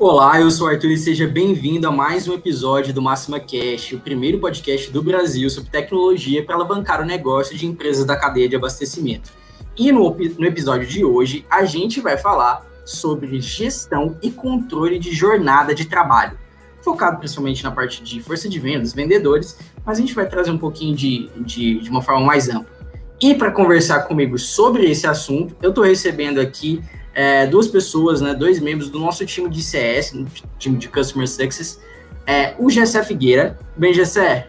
Olá, eu sou o Arthur e seja bem-vindo a mais um episódio do Máxima Cash, o primeiro podcast do Brasil sobre tecnologia para alavancar o negócio de empresas da cadeia de abastecimento. E no, no episódio de hoje, a gente vai falar sobre gestão e controle de jornada de trabalho, focado principalmente na parte de força de vendas, vendedores, mas a gente vai trazer um pouquinho de, de, de uma forma mais ampla. E para conversar comigo sobre esse assunto, eu estou recebendo aqui é, duas pessoas, né, dois membros do nosso time de CS, time de Customer Success, é, o Gessé Figueira. Bem, Gessé?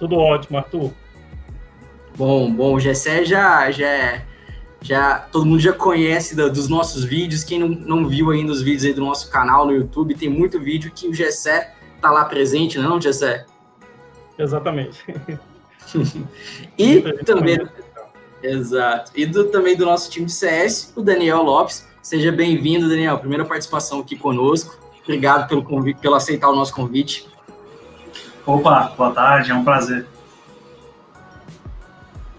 Tudo ótimo, Arthur. Bom, bom, o Gessé já, já, já, todo mundo já conhece da, dos nossos vídeos, quem não, não viu ainda os vídeos aí do nosso canal no YouTube, tem muito vídeo que o Gessé tá lá presente, não, Gessé? Exatamente. e também... Exato. E do, também do nosso time de CS, o Daniel Lopes. Seja bem-vindo, Daniel. Primeira participação aqui conosco. Obrigado pelo, convite, pelo aceitar o nosso convite. Opa, boa tarde, é um prazer.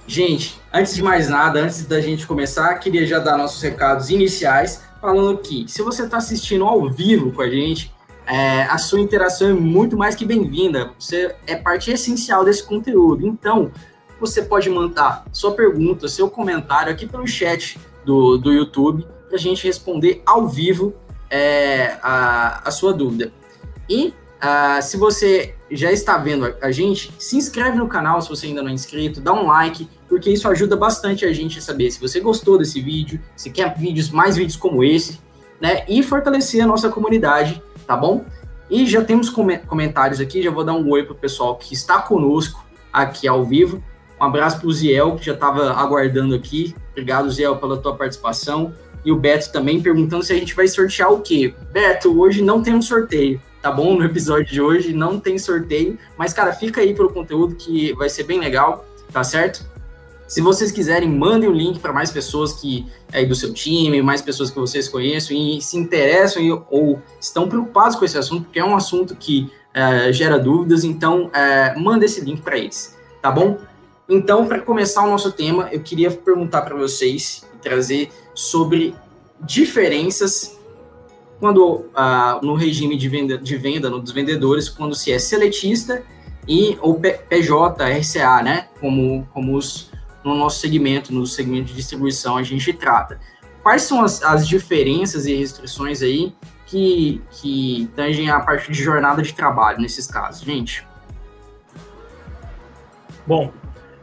Gente, antes de mais nada, antes da gente começar, queria já dar nossos recados iniciais, falando que se você está assistindo ao vivo com a gente, é, a sua interação é muito mais que bem-vinda. Você é parte essencial desse conteúdo. Então, você pode mandar sua pergunta, seu comentário aqui pelo chat do, do YouTube para a gente responder ao vivo é, a, a sua dúvida. E uh, se você já está vendo a, a, gente, se inscreve no canal se você ainda não é inscrito, dá um like, porque isso ajuda bastante a gente a saber se você gostou desse vídeo, se quer vídeos, mais vídeos como esse, né? E fortalecer a nossa comunidade, tá bom? E já temos comentários aqui, já vou dar um oi pro pessoal que está conosco aqui ao vivo. Um abraço para o Ziel, que já estava aguardando aqui. Obrigado, Ziel, pela tua participação. E o Beto também perguntando se a gente vai sortear o quê. Beto, hoje não tem um sorteio, tá bom? No episódio de hoje não tem sorteio. Mas, cara, fica aí pelo conteúdo que vai ser bem legal, tá certo? Se vocês quiserem, mandem o link para mais pessoas que é do seu time, mais pessoas que vocês conhecem e se interessam e, ou estão preocupados com esse assunto, porque é um assunto que é, gera dúvidas. Então, é, manda esse link para eles, tá bom? Então, para começar o nosso tema, eu queria perguntar para vocês e trazer sobre diferenças quando uh, no regime de venda, de venda no, dos vendedores, quando se é seletista e ou PJ, RCA, né? Como, como os, no nosso segmento, no segmento de distribuição, a gente trata. Quais são as, as diferenças e restrições aí que, que tangem a parte de jornada de trabalho nesses casos, gente? Bom,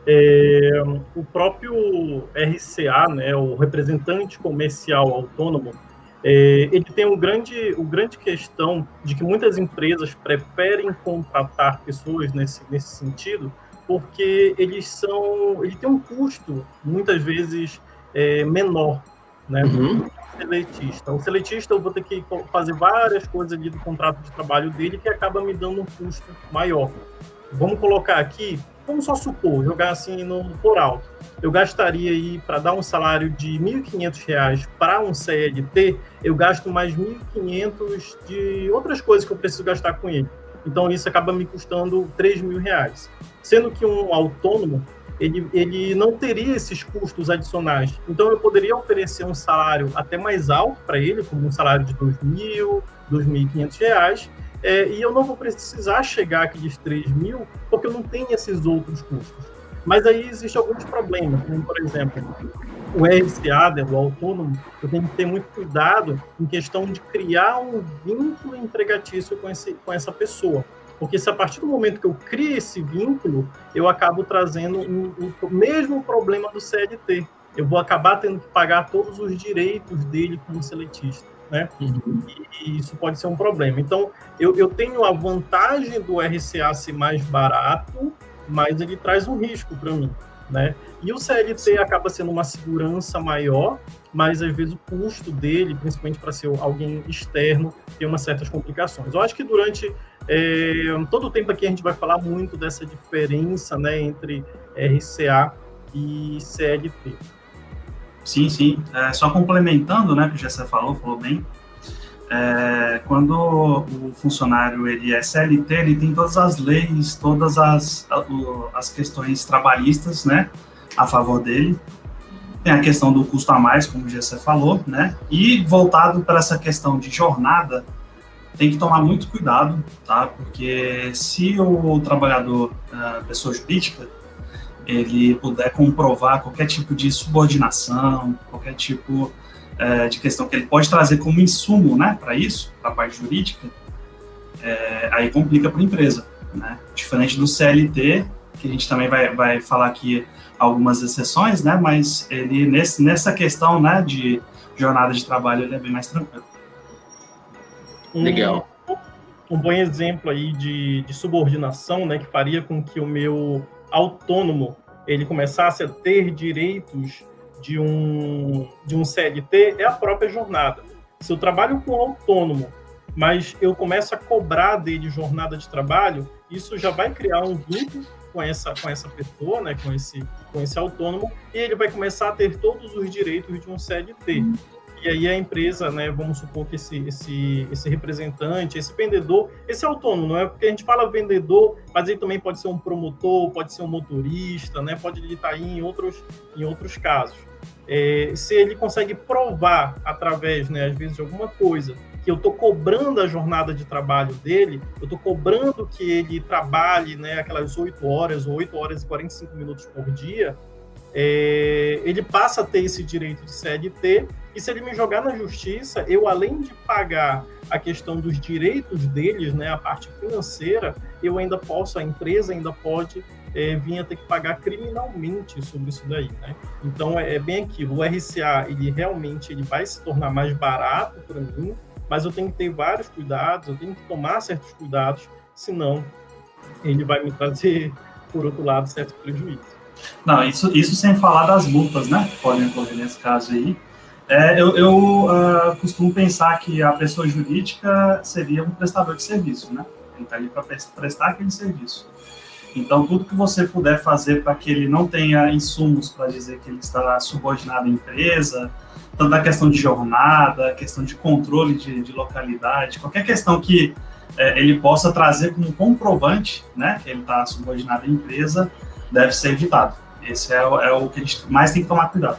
é, o próprio RCA, né, o representante comercial autônomo, é, ele tem um grande, um grande questão de que muitas empresas preferem contratar pessoas nesse, nesse sentido, porque eles são, ele tem um custo muitas vezes é, menor, né? Uhum. Seletista. O seletista eu vou ter que fazer várias coisas ali do contrato de trabalho dele que acaba me dando um custo maior. Vamos colocar aqui vamos só supor, jogar assim no por alto, eu gastaria aí para dar um salário de R$ 1.500 para um CLT, eu gasto mais R$ 1.500 de outras coisas que eu preciso gastar com ele. Então isso acaba me custando R$ mil reais. Sendo que um autônomo ele, ele não teria esses custos adicionais. Então eu poderia oferecer um salário até mais alto para ele, como um salário de R$ 2.000, R$ 2.500, é, e eu não vou precisar chegar aqueles 3 mil, porque eu não tenho esses outros custos. Mas aí existem alguns problemas, como, por exemplo, o RCA, né, o autônomo, eu tenho que ter muito cuidado em questão de criar um vínculo empregatício com, esse, com essa pessoa. Porque se a partir do momento que eu crio esse vínculo, eu acabo trazendo um, um, o mesmo problema do CLT. Eu vou acabar tendo que pagar todos os direitos dele como seletista né? Uhum. E, isso pode ser um problema. Então, eu, eu tenho a vantagem do RCA ser mais barato, mas ele traz um risco para mim, né? E o CLT acaba sendo uma segurança maior, mas às vezes o custo dele, principalmente para ser alguém externo, tem umas certas complicações. Eu acho que durante é, todo o tempo aqui a gente vai falar muito dessa diferença né, entre RCA e CLT. Sim, sim. É, só complementando, né, que o Gessé falou, falou bem, é, quando o funcionário ele é CLT, ele tem todas as leis, todas as, as questões trabalhistas, né, a favor dele. tem a questão do custo a mais, como o Gessé falou, né? E voltado para essa questão de jornada, tem que tomar muito cuidado, tá? Porque se o trabalhador, a pessoa jurídica, ele puder comprovar qualquer tipo de subordinação, qualquer tipo é, de questão que ele pode trazer como insumo, né, para isso, para a parte jurídica, é, aí complica para a empresa, né? Diferente do CLT, que a gente também vai, vai falar aqui algumas exceções, né? Mas ele nesse, nessa questão, né, de jornada de trabalho, ele é bem mais tranquilo. Legal. Um, um bom exemplo aí de, de subordinação, né, que faria com que o meu autônomo ele começasse a ter direitos de um de um CLT é a própria jornada. Se eu trabalho com autônomo, mas eu começo a cobrar dele jornada de trabalho, isso já vai criar um vínculo com essa, com essa pessoa, né, com, esse, com esse autônomo, e ele vai começar a ter todos os direitos de um CLT. E aí a empresa, né, vamos supor que esse, esse, esse representante, esse vendedor, esse autônomo, não é porque a gente fala vendedor, mas ele também pode ser um promotor, pode ser um motorista, né, pode estar em outros, em outros casos. É, se ele consegue provar através, né, às vezes, de alguma coisa, que eu estou cobrando a jornada de trabalho dele, eu estou cobrando que ele trabalhe né, aquelas 8 horas ou 8 horas e 45 minutos por dia, é, ele passa a ter esse direito de CLT, e se ele me jogar na justiça, eu, além de pagar a questão dos direitos deles, né, a parte financeira, eu ainda posso, a empresa ainda pode é, vir a ter que pagar criminalmente sobre isso daí, né? Então é, é, bem aquilo. O RCA ele realmente ele vai se tornar mais barato para mim, mas eu tenho que ter vários cuidados, eu tenho que tomar certos cuidados, senão ele vai me trazer, por outro lado, certo prejuízo. Não, isso, isso sem falar das multas, né? Podem ocorrer nesse caso aí. É, eu, eu uh, costumo pensar que a pessoa jurídica seria um prestador de serviço, né? Ele está ali para prestar aquele serviço. Então, tudo que você puder fazer para que ele não tenha insumos para dizer que ele está subordinado à empresa, tanto a questão de jornada, questão de controle de, de localidade, qualquer questão que é, ele possa trazer como comprovante, né, que ele está subordinado à empresa, deve ser evitado. Esse é, é, o que a gente mais tem que tomar cuidado.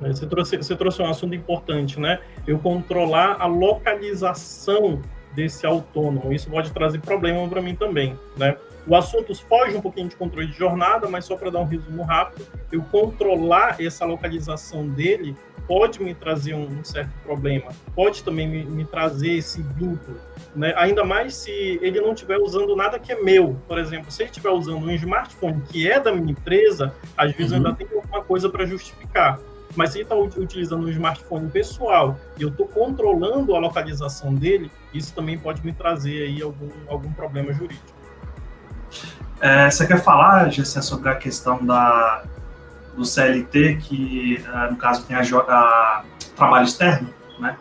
Você trouxe, você trouxe um assunto importante, né? Eu controlar a localização desse autônomo. Isso pode trazer problema para mim também, né? O assunto foge um pouquinho de controle de jornada, mas só para dar um resumo rápido, eu controlar essa localização dele pode me trazer um, certo problema, pode também me, me trazer esse vínculo, né? ainda mais se ele não estiver usando nada que é meu. Por exemplo, se ele estiver usando um smartphone que é da minha empresa, às vezes uhum. eu ainda tenho alguma coisa para justificar. Mas se ele está utilizando um smartphone pessoal e eu estou controlando a localização dele, isso também pode me trazer aí algum, algum problema jurídico. É, você quer falar, Gessé, sobre a questão da, do CLT, que uh, no caso tem a, a, trabalho externo, né?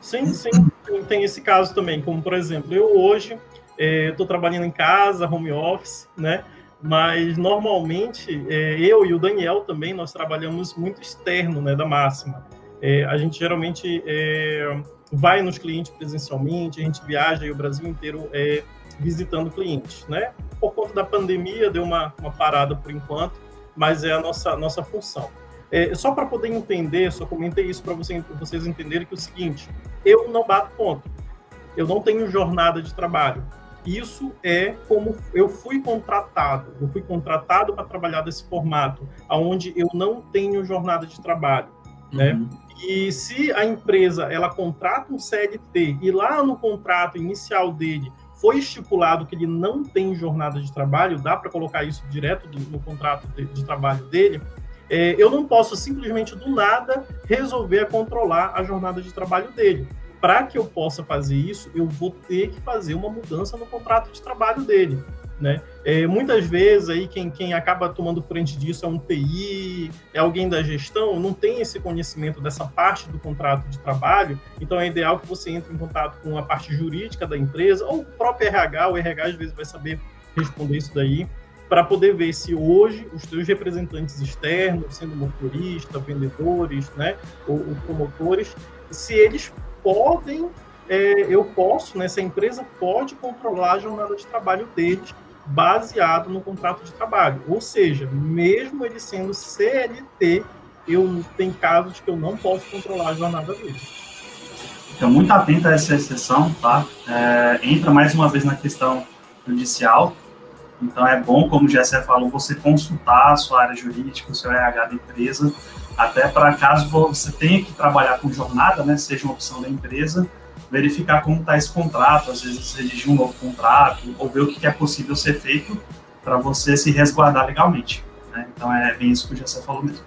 Sim, sim, tem, tem, esse caso também, como por exemplo, eu hoje estou é, trabalhando em casa, home office, né? Mas normalmente é, eu e o Daniel também nós trabalhamos muito externo, né, da máxima. É, a gente geralmente é, vai nos clientes presencialmente, a gente viaja o Brasil inteiro é, visitando clientes, né? Por conta da pandemia deu uma, uma parada por enquanto, mas é a nossa, nossa função. É, só para poder entender, só comentei isso para você, vocês entenderem que é o seguinte: eu não bato ponto, eu não tenho jornada de trabalho. Isso é como eu fui contratado. Eu fui contratado para trabalhar desse formato, aonde eu não tenho jornada de trabalho, né? uhum. né? E se a empresa ela contrata um CLT e lá no contrato inicial dele foi estipulado que ele não tem jornada de trabalho, dá para colocar isso direto do, no contrato de, de trabalho dele, é, eu não posso simplesmente do nada resolver controlar a jornada de trabalho dele. Para que eu possa fazer isso, eu vou ter que fazer uma mudança no contrato de trabalho dele. Né? É, muitas vezes aí quem, quem acaba tomando frente disso é um TI, é alguém da gestão, não tem esse conhecimento dessa parte do contrato de trabalho, então é ideal que você entre em contato com a parte jurídica da empresa, ou o próprio RH, o RH às vezes vai saber responder isso daí, para poder ver se hoje os seus representantes externos, sendo motorista, vendedores, né, ou, ou promotores, se eles podem, é, eu posso, né, empresa pode controlar a jornada de trabalho deles baseado no contrato de trabalho. Ou seja, mesmo ele sendo CLT, eu tem casos que eu não posso controlar a jornada dele. Fica muito atento a essa exceção, tá? É, entra mais uma vez na questão judicial. Então é bom, como o Jessé falou, você consultar a sua área jurídica, o seu RH da empresa, até para caso você tenha que trabalhar com jornada, né, seja uma opção da empresa, verificar como está esse contrato, às vezes redigir um novo contrato, ou ver o que é possível ser feito para você se resguardar legalmente. Né? Então é bem isso que o Jessé falou mesmo.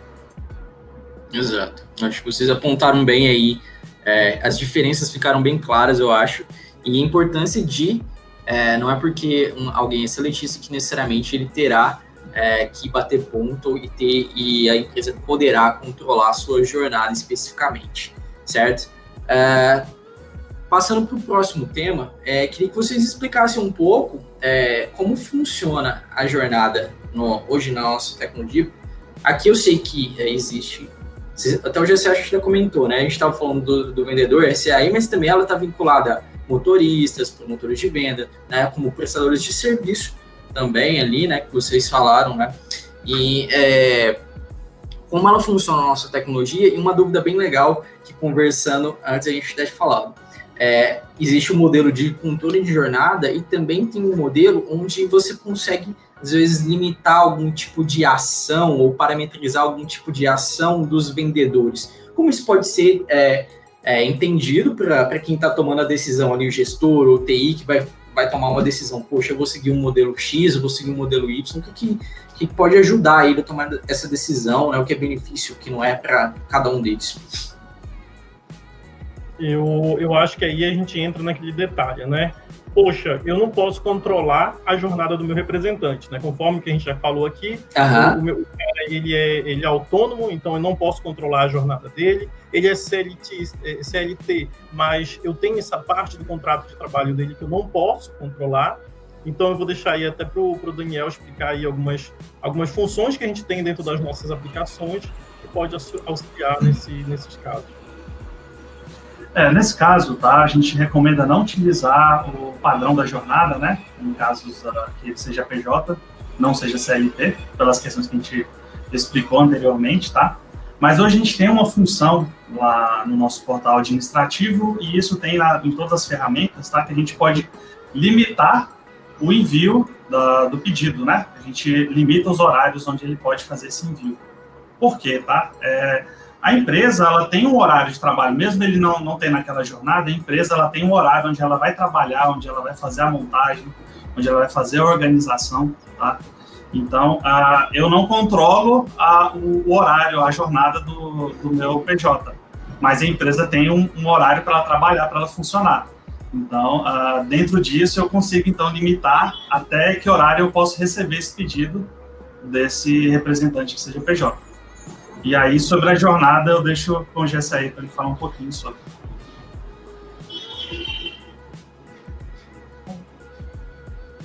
Exato. Acho que vocês apontaram bem aí, é, as diferenças ficaram bem claras, eu acho, e a importância de, é, não é porque um, alguém é seletista que necessariamente ele terá é, que bater ponto e ter e a empresa poderá controlar a sua jornada especificamente, certo? É, passando para o próximo tema, é, queria que vocês explicassem um pouco é, como funciona a jornada no, hoje na nossa tecnologia. Aqui eu sei que é, existe até o GC acho que já comentou, né? A gente estava falando do, do vendedor SAI, mas também ela está vinculada a motoristas, promotores de venda, né? Como prestadores de serviço também ali, né? Que vocês falaram, né? E é, como ela funciona a nossa tecnologia, e uma dúvida bem legal que conversando antes a gente ter falado. É, existe um modelo de controle de jornada e também tem um modelo onde você consegue às vezes limitar algum tipo de ação ou parametrizar algum tipo de ação dos vendedores. Como isso pode ser é, é, entendido para quem está tomando a decisão ali, o gestor ou o TI que vai, vai tomar uma decisão, poxa, eu vou seguir um modelo X, eu vou seguir um modelo Y, o que, que, que pode ajudar ele a tomar essa decisão, né, o que é benefício, o que não é para cada um deles. Eu, eu acho que aí a gente entra naquele detalhe, né? poxa, eu não posso controlar a jornada do meu representante, né? Conforme que a gente já falou aqui, uhum. o, meu cara, ele é, ele é autônomo, então eu não posso controlar a jornada dele. Ele é CLT, é CLT, mas eu tenho essa parte do contrato de trabalho dele que eu não posso controlar. Então eu vou deixar aí até para o Daniel explicar aí algumas, algumas funções que a gente tem dentro das nossas aplicações que pode auxiliar nesse, nesses casos. É, nesse caso, tá, a gente recomenda não utilizar o padrão da jornada, né? Em casos uh, que seja PJ, não seja CLT, pelas questões que a gente explicou anteriormente, tá? Mas hoje a gente tem uma função lá no nosso portal administrativo e isso tem lá em todas as ferramentas, tá? Que a gente pode limitar o envio da, do pedido, né? A gente limita os horários onde ele pode fazer esse envio. Por quê, tá? É, a empresa ela tem um horário de trabalho, mesmo ele não, não tem naquela jornada, a empresa ela tem um horário onde ela vai trabalhar, onde ela vai fazer a montagem, onde ela vai fazer a organização, tá? Então, uh, eu não controlo a, o, horário, a jornada do, do, meu PJ, mas a empresa tem um, um horário para ela trabalhar, para ela funcionar. Então, uh, dentro disso, eu consigo, então, limitar até que horário eu posso receber esse pedido desse representante que seja PJ. E aí, sobre a jornada, eu deixo com o aí para ele falar um pouquinho sobre.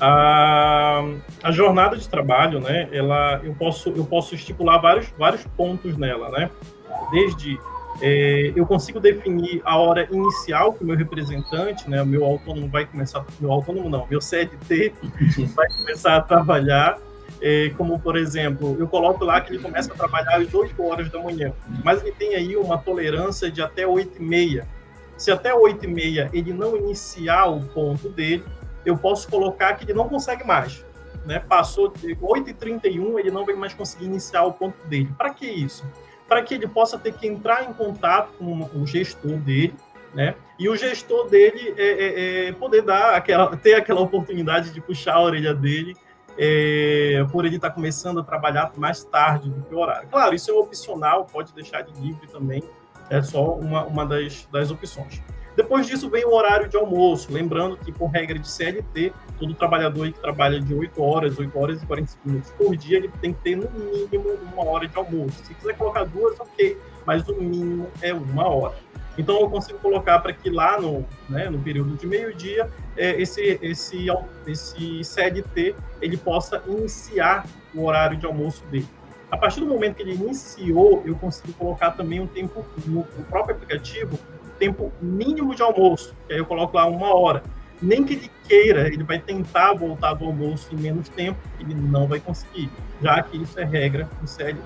A, a jornada de trabalho, né, ela, eu, posso, eu posso estipular vários, vários pontos nela, né? Desde é, eu consigo definir a hora inicial que o meu representante, né, o meu autônomo vai começar, meu autônomo não, meu CLT vai começar a trabalhar, é, como por exemplo, eu coloco lá que ele começa a trabalhar às 8 horas da manhã, mas ele tem aí uma tolerância de até 8 e meia. Se até 8 e meia ele não iniciar o ponto dele, eu posso colocar que ele não consegue mais. Né? Passou de 8 e 31 ele não vai mais conseguir iniciar o ponto dele. Para que isso? Para que ele possa ter que entrar em contato com o gestor dele, né? E o gestor dele é, é, é poder dar aquela, ter aquela oportunidade de puxar a orelha dele é, por ele estar tá começando a trabalhar mais tarde do que o horário. Claro, isso é opcional, pode deixar de livre também, é só uma, uma das, das opções. Depois disso vem o horário de almoço, lembrando que por regra de CLT, todo trabalhador que trabalha de 8 horas, 8 horas e 45 minutos por dia, ele tem que ter no mínimo uma hora de almoço. Se quiser colocar duas, ok, mas o mínimo é uma hora. Então eu consigo colocar para que lá no, né, no período de meio-dia é, esse, esse, esse CLT ele possa iniciar o horário de almoço dele. A partir do momento que ele iniciou, eu consigo colocar também um tempo no, no próprio aplicativo, tempo mínimo de almoço, que aí eu coloco lá uma hora. Nem que ele queira, ele vai tentar voltar do almoço em menos tempo, ele não vai conseguir, já que isso é regra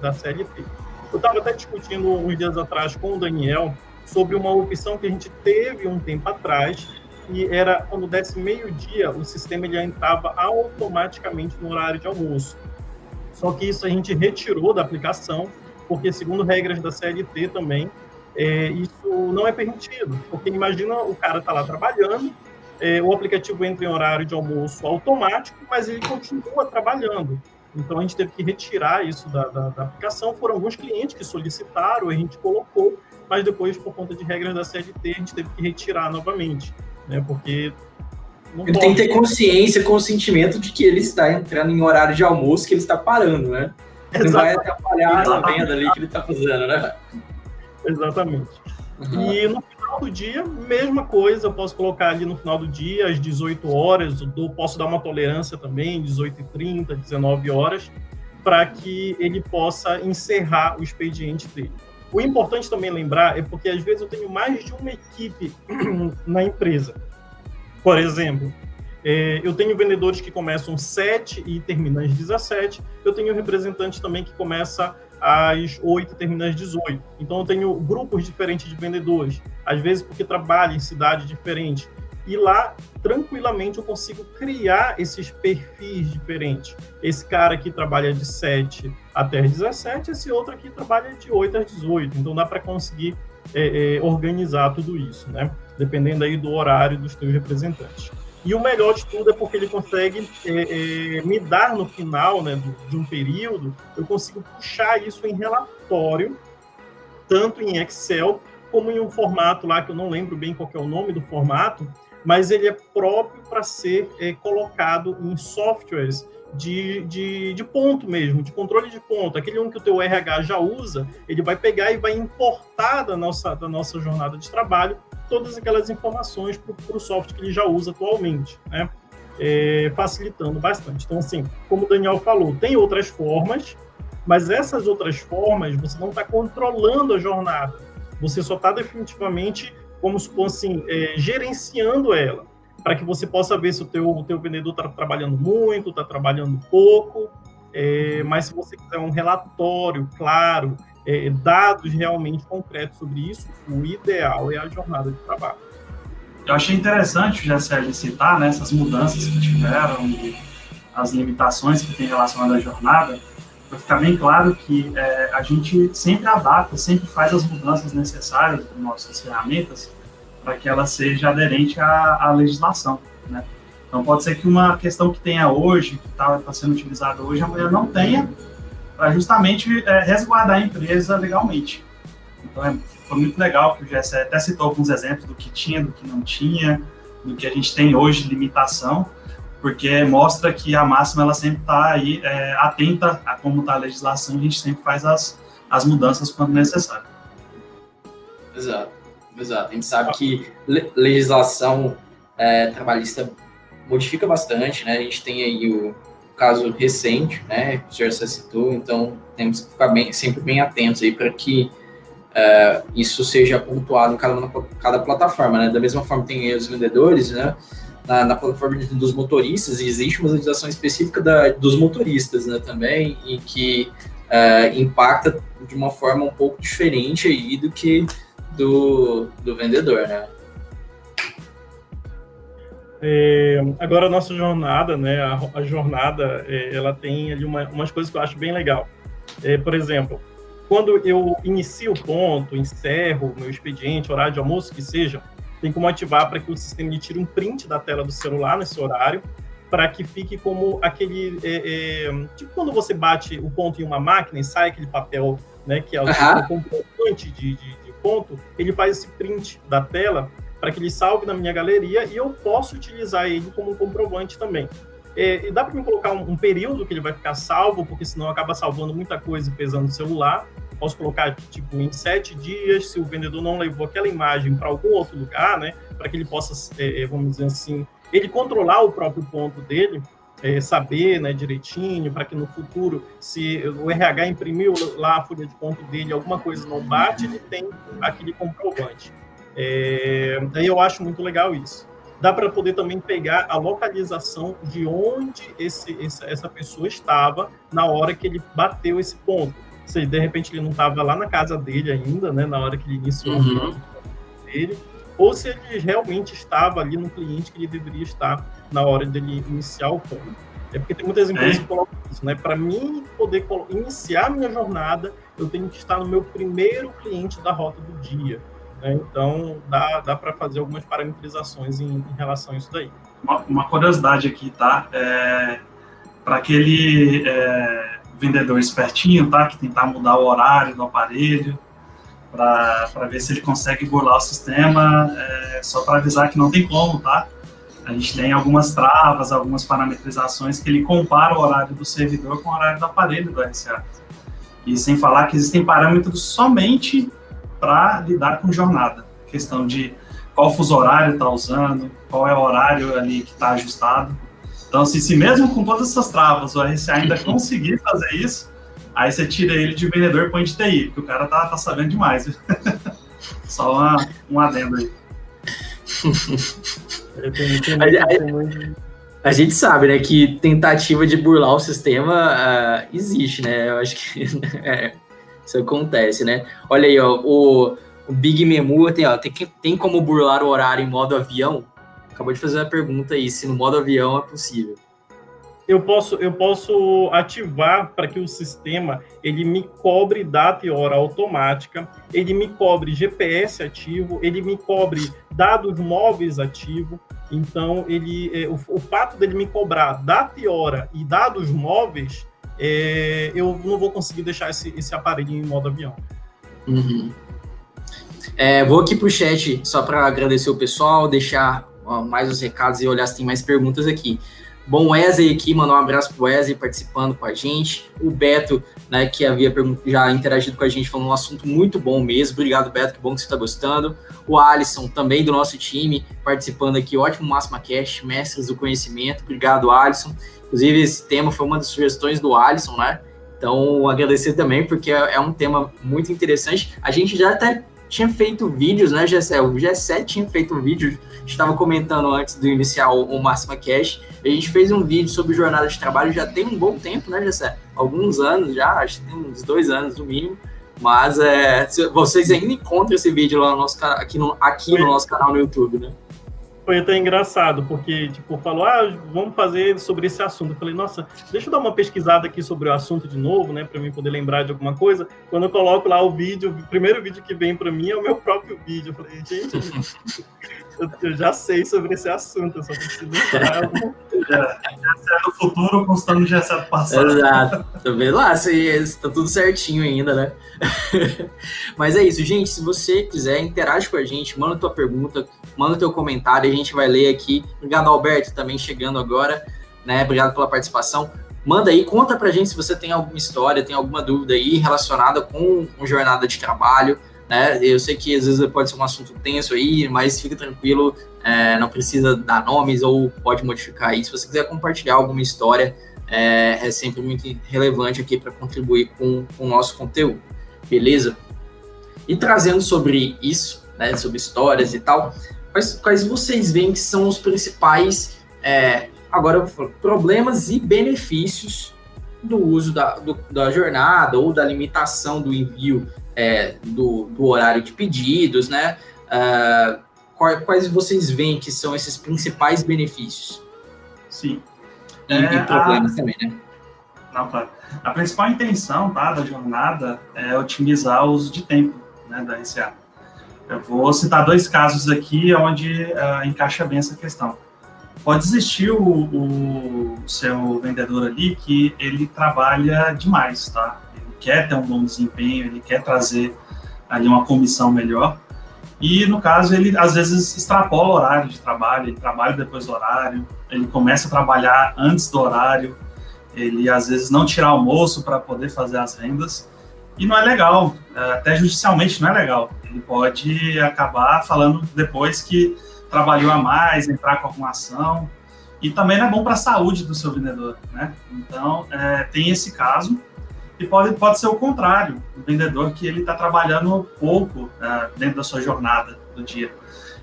da CLT. Eu estava até discutindo uns dias atrás com o Daniel sobre uma opção que a gente teve um tempo atrás, e era quando desse meio-dia, o sistema ele entrava automaticamente no horário de almoço. Só que isso a gente retirou da aplicação, porque, segundo regras da CLT também, é, isso não é permitido. Porque imagina o cara tá lá trabalhando, é, o aplicativo entra em horário de almoço automático, mas ele continua trabalhando. Então a gente teve que retirar isso da, da, da aplicação. Foram alguns clientes que solicitaram, a gente colocou, mas depois, por conta de regras da CLT, a gente teve que retirar novamente, né? Porque ele pode... tem que ter consciência, consentimento de que ele está entrando em horário de almoço, que ele está parando, né? Não vai atrapalhar a venda ali que ele está fazendo, né? Exatamente. Uhum. E no final do dia, mesma coisa, eu posso colocar ali no final do dia, às 18 horas, eu posso dar uma tolerância também, 18h30, 19 horas, para que ele possa encerrar o expediente dele. O importante também lembrar é porque às vezes eu tenho mais de uma equipe na empresa. Por exemplo, é, eu tenho vendedores que começam 7 e terminam às 17. Eu tenho representantes também que começa às 8 e termina às 18. Então eu tenho grupos diferentes de vendedores, às vezes porque trabalham em cidade diferente. E lá, tranquilamente, eu consigo criar esses perfis diferentes. Esse cara aqui trabalha de 7 até 17, esse outro aqui trabalha de 8 às 18. Então dá para conseguir é, é, organizar tudo isso, né? Dependendo aí do horário dos teus representantes. E o melhor de tudo é porque ele consegue é, é, me dar no final né, de um período, eu consigo puxar isso em relatório, tanto em Excel como em um formato lá que eu não lembro bem qual é o nome do formato, mas ele é próprio para ser é, colocado em softwares de, de, de, ponto mesmo, de controle de ponto. Aquele um que o teu RH já usa, ele vai pegar e vai importar da nossa, da nossa jornada de trabalho todas aquelas informações para o software que ele já usa atualmente, né? É, facilitando bastante. Então, assim, como o Daniel falou, tem outras formas, mas essas outras formas você não está controlando a jornada. Você só está definitivamente, como supor assim, é, gerenciando ela, para que você possa ver se o teu, o teu vendedor está trabalhando muito, está trabalhando pouco, é, mas se você quiser um relatório claro, é, dados realmente concretos sobre isso, o ideal é a jornada de trabalho. Eu achei interessante, já Sérgio, citar né, essas mudanças que tiveram e as limitações que tem relacionado à jornada, para ficar bem claro que é, a gente sempre adapta, sempre faz as mudanças necessárias para nossas ferramentas para que ela seja aderente à, à legislação, né? Então pode ser que uma questão que tenha hoje, que está tá sendo utilizada hoje, amanhã não tenha, para justamente é, resguardar a empresa legalmente. Então, é, foi muito legal que o GSE até citou alguns exemplos do que tinha, do que não tinha, do que a gente tem hoje de limitação, porque mostra que a máxima ela sempre está aí é, atenta a como está a legislação, a gente sempre faz as, as mudanças quando necessário. Exato, exato. A gente sabe que legislação é, trabalhista modifica bastante, né? A gente tem aí o caso recente, né, que o senhor citou, então temos que ficar bem, sempre bem atentos aí para que uh, isso seja pontuado em cada, cada plataforma, né, da mesma forma tem os vendedores, né, na, na plataforma dos motoristas, existe uma legislação específica da, dos motoristas, né, também, e que uh, impacta de uma forma um pouco diferente aí do que do, do vendedor, né. É, agora a nossa jornada, né? A, a jornada, é, ela tem ali uma, umas coisas que eu acho bem legal. É, por exemplo, quando eu inicio o ponto, encerro meu expediente, horário de almoço, que seja, tem como ativar para que o sistema tire um print da tela do celular nesse horário, para que fique como aquele. É, é, tipo quando você bate o ponto em uma máquina e sai aquele papel, né? Que é o uhum. comprovante de, de, de ponto, ele faz esse print da tela para que ele salve na minha galeria e eu posso utilizar ele como um comprovante também. É, e dá para me colocar um, um, período que ele vai ficar salvo, porque senão acaba salvando muita coisa e pesando o celular. Posso colocar, tipo, em sete dias, se o vendedor não levou aquela imagem para algum outro lugar, né? Para que ele possa, é, é, vamos dizer assim, ele controlar o próprio ponto dele, é, saber né, direitinho, para que no futuro, se o RH imprimiu lá a folha de ponto dele, alguma coisa não bate, ele tem aquele comprovante. É, daí eu acho muito legal isso. Dá para poder também pegar a localização de onde esse, essa pessoa estava na hora que ele bateu esse ponto. se de repente ele não estava lá na casa dele ainda, né, na hora que ele iniciou uhum. o dele, ou se ele realmente estava ali no cliente que ele deveria estar na hora dele iniciar o plano. É porque tem muitas empresas é. que colocam isso, né? Para mim poder iniciar minha jornada, eu tenho que estar no meu primeiro cliente da rota do dia. Né? Então, dá, dá para fazer algumas parametrizações em, em, relação a isso daí. Uma, uma curiosidade aqui, tá? É, para aquele é, vendedor espertinho, tá? Que tentar mudar o horário do aparelho para ver se ele consegue burlar o sistema, é, só para avisar que não tem como, tá? A gente tem algumas travas, algumas parametrizações que ele compara o horário do servidor com o horário do aparelho do RCA. E sem falar que existem parâmetros somente para lidar com jornada. Questão de qual fuso horário está usando, qual é o horário ali que está ajustado. Então, assim, se mesmo com todas essas travas o RCA ainda conseguir fazer isso, aí você tira ele de vendedor e põe de TI, porque o cara tá, tá sabendo demais. Só uma, um adendo aí. a, gente sabe, né, que tentativa de burlar o sistema uh, existe, né? Eu acho que é, isso acontece, né? Olha aí, ó, o, o Big Memu tem, ó, tem, tem como burlar o horário em modo avião? Acabou de fazer uma pergunta aí, se no modo avião é possível eu posso, eu posso ativar para que o sistema ele me cobre data e hora automática, ele me cobre GPS ativo, ele me cobre dados móveis ativo. Então, ele, é, o, o, fato dele me cobrar data e hora e dados móveis, é, eu não vou conseguir deixar esse, esse aparelho em modo avião. Uhum. É, vou aqui para o chat só para agradecer o pessoal, deixar mais os recados e olhar se tem mais perguntas aqui. Bom, Wesley aqui, mandar um abraço pro Wesley participando com a gente. O Beto, né, que havia já interagido com a gente, falando um assunto muito bom mesmo. Obrigado, Beto, que bom que você está gostando. O Alisson, também do nosso time, participando aqui. Ótimo Máxima Cash, Mestres do Conhecimento. Obrigado, Alisson. Inclusive, esse tema foi uma das sugestões do Alisson, né? Então, agradecer também, porque é, é um tema muito interessante. A gente já até tinha feito vídeos, né, Gessé? O Gessé tinha feito um vídeo, estava comentando antes de iniciar o Máxima Cash. A gente fez um vídeo sobre jornada de trabalho já tem um bom tempo, né, Gessé? Alguns anos já, acho que tem uns dois anos no mínimo. Mas é, vocês ainda encontram esse vídeo lá no nosso, aqui, no, aqui no nosso canal no YouTube, né? foi até engraçado, porque, tipo, falou, ah, vamos fazer sobre esse assunto. Eu falei, nossa, deixa eu dar uma pesquisada aqui sobre o assunto de novo, né, para mim poder lembrar de alguma coisa. Quando eu coloco lá o vídeo, o primeiro vídeo que vem para mim é o meu próprio vídeo. Eu falei, gente, eu, eu, já sei sobre esse assunto, eu só preciso lembrar. já, já é do futuro constando já é do passado. Exato. Tá vendo lá, está tudo certinho ainda, né? Mas é isso, gente. Se você quiser, interage com a gente, manda tua pergunta, manda teu comentário, a gente vai ler aqui. Obrigado, Alberto, também chegando agora, né? Obrigado pela participação. Manda aí, conta pra gente se você tem alguma história, tem alguma dúvida aí relacionada com, com jornada de trabalho, né? Eu sei que às vezes pode ser um assunto tenso aí, mas fica tranquilo, é, não precisa dar nomes ou pode modificar aí. Se você quiser compartilhar alguma história, é, é sempre muito relevante aqui para contribuir com, com o nosso conteúdo beleza? E trazendo sobre isso, né, sobre histórias e tal, quais, quais vocês veem que são os principais, é, agora eu problemas e benefícios do uso da, do, da jornada ou da limitação do envio é, do, do, horário de pedidos, né? Uh, quais, vocês veem que são esses principais benefícios? Sim. E, é, e problemas a... também, né? Não, claro. A principal intenção tá, da jornada é otimizar o uso de tempo né, da RCA. Eu vou citar dois casos aqui onde uh, encaixa bem essa questão. Pode existir o, o, seu vendedor ali que ele trabalha demais, tá? Quer ter um bom desempenho, ele quer trazer ali uma comissão melhor. E no caso, ele às vezes extrapola o horário de trabalho, ele trabalha depois do horário, ele começa a trabalhar antes do horário, ele às vezes não tirar almoço para poder fazer as vendas, e não é legal, é, até judicialmente não é legal. Ele pode acabar falando depois que trabalhou a mais, entrar com alguma ação, e também não é bom para a saúde do seu vendedor, né? Então, é, tem esse caso, e pode, pode ser o contrário, o vendedor que ele está trabalhando pouco é, dentro da sua jornada do dia.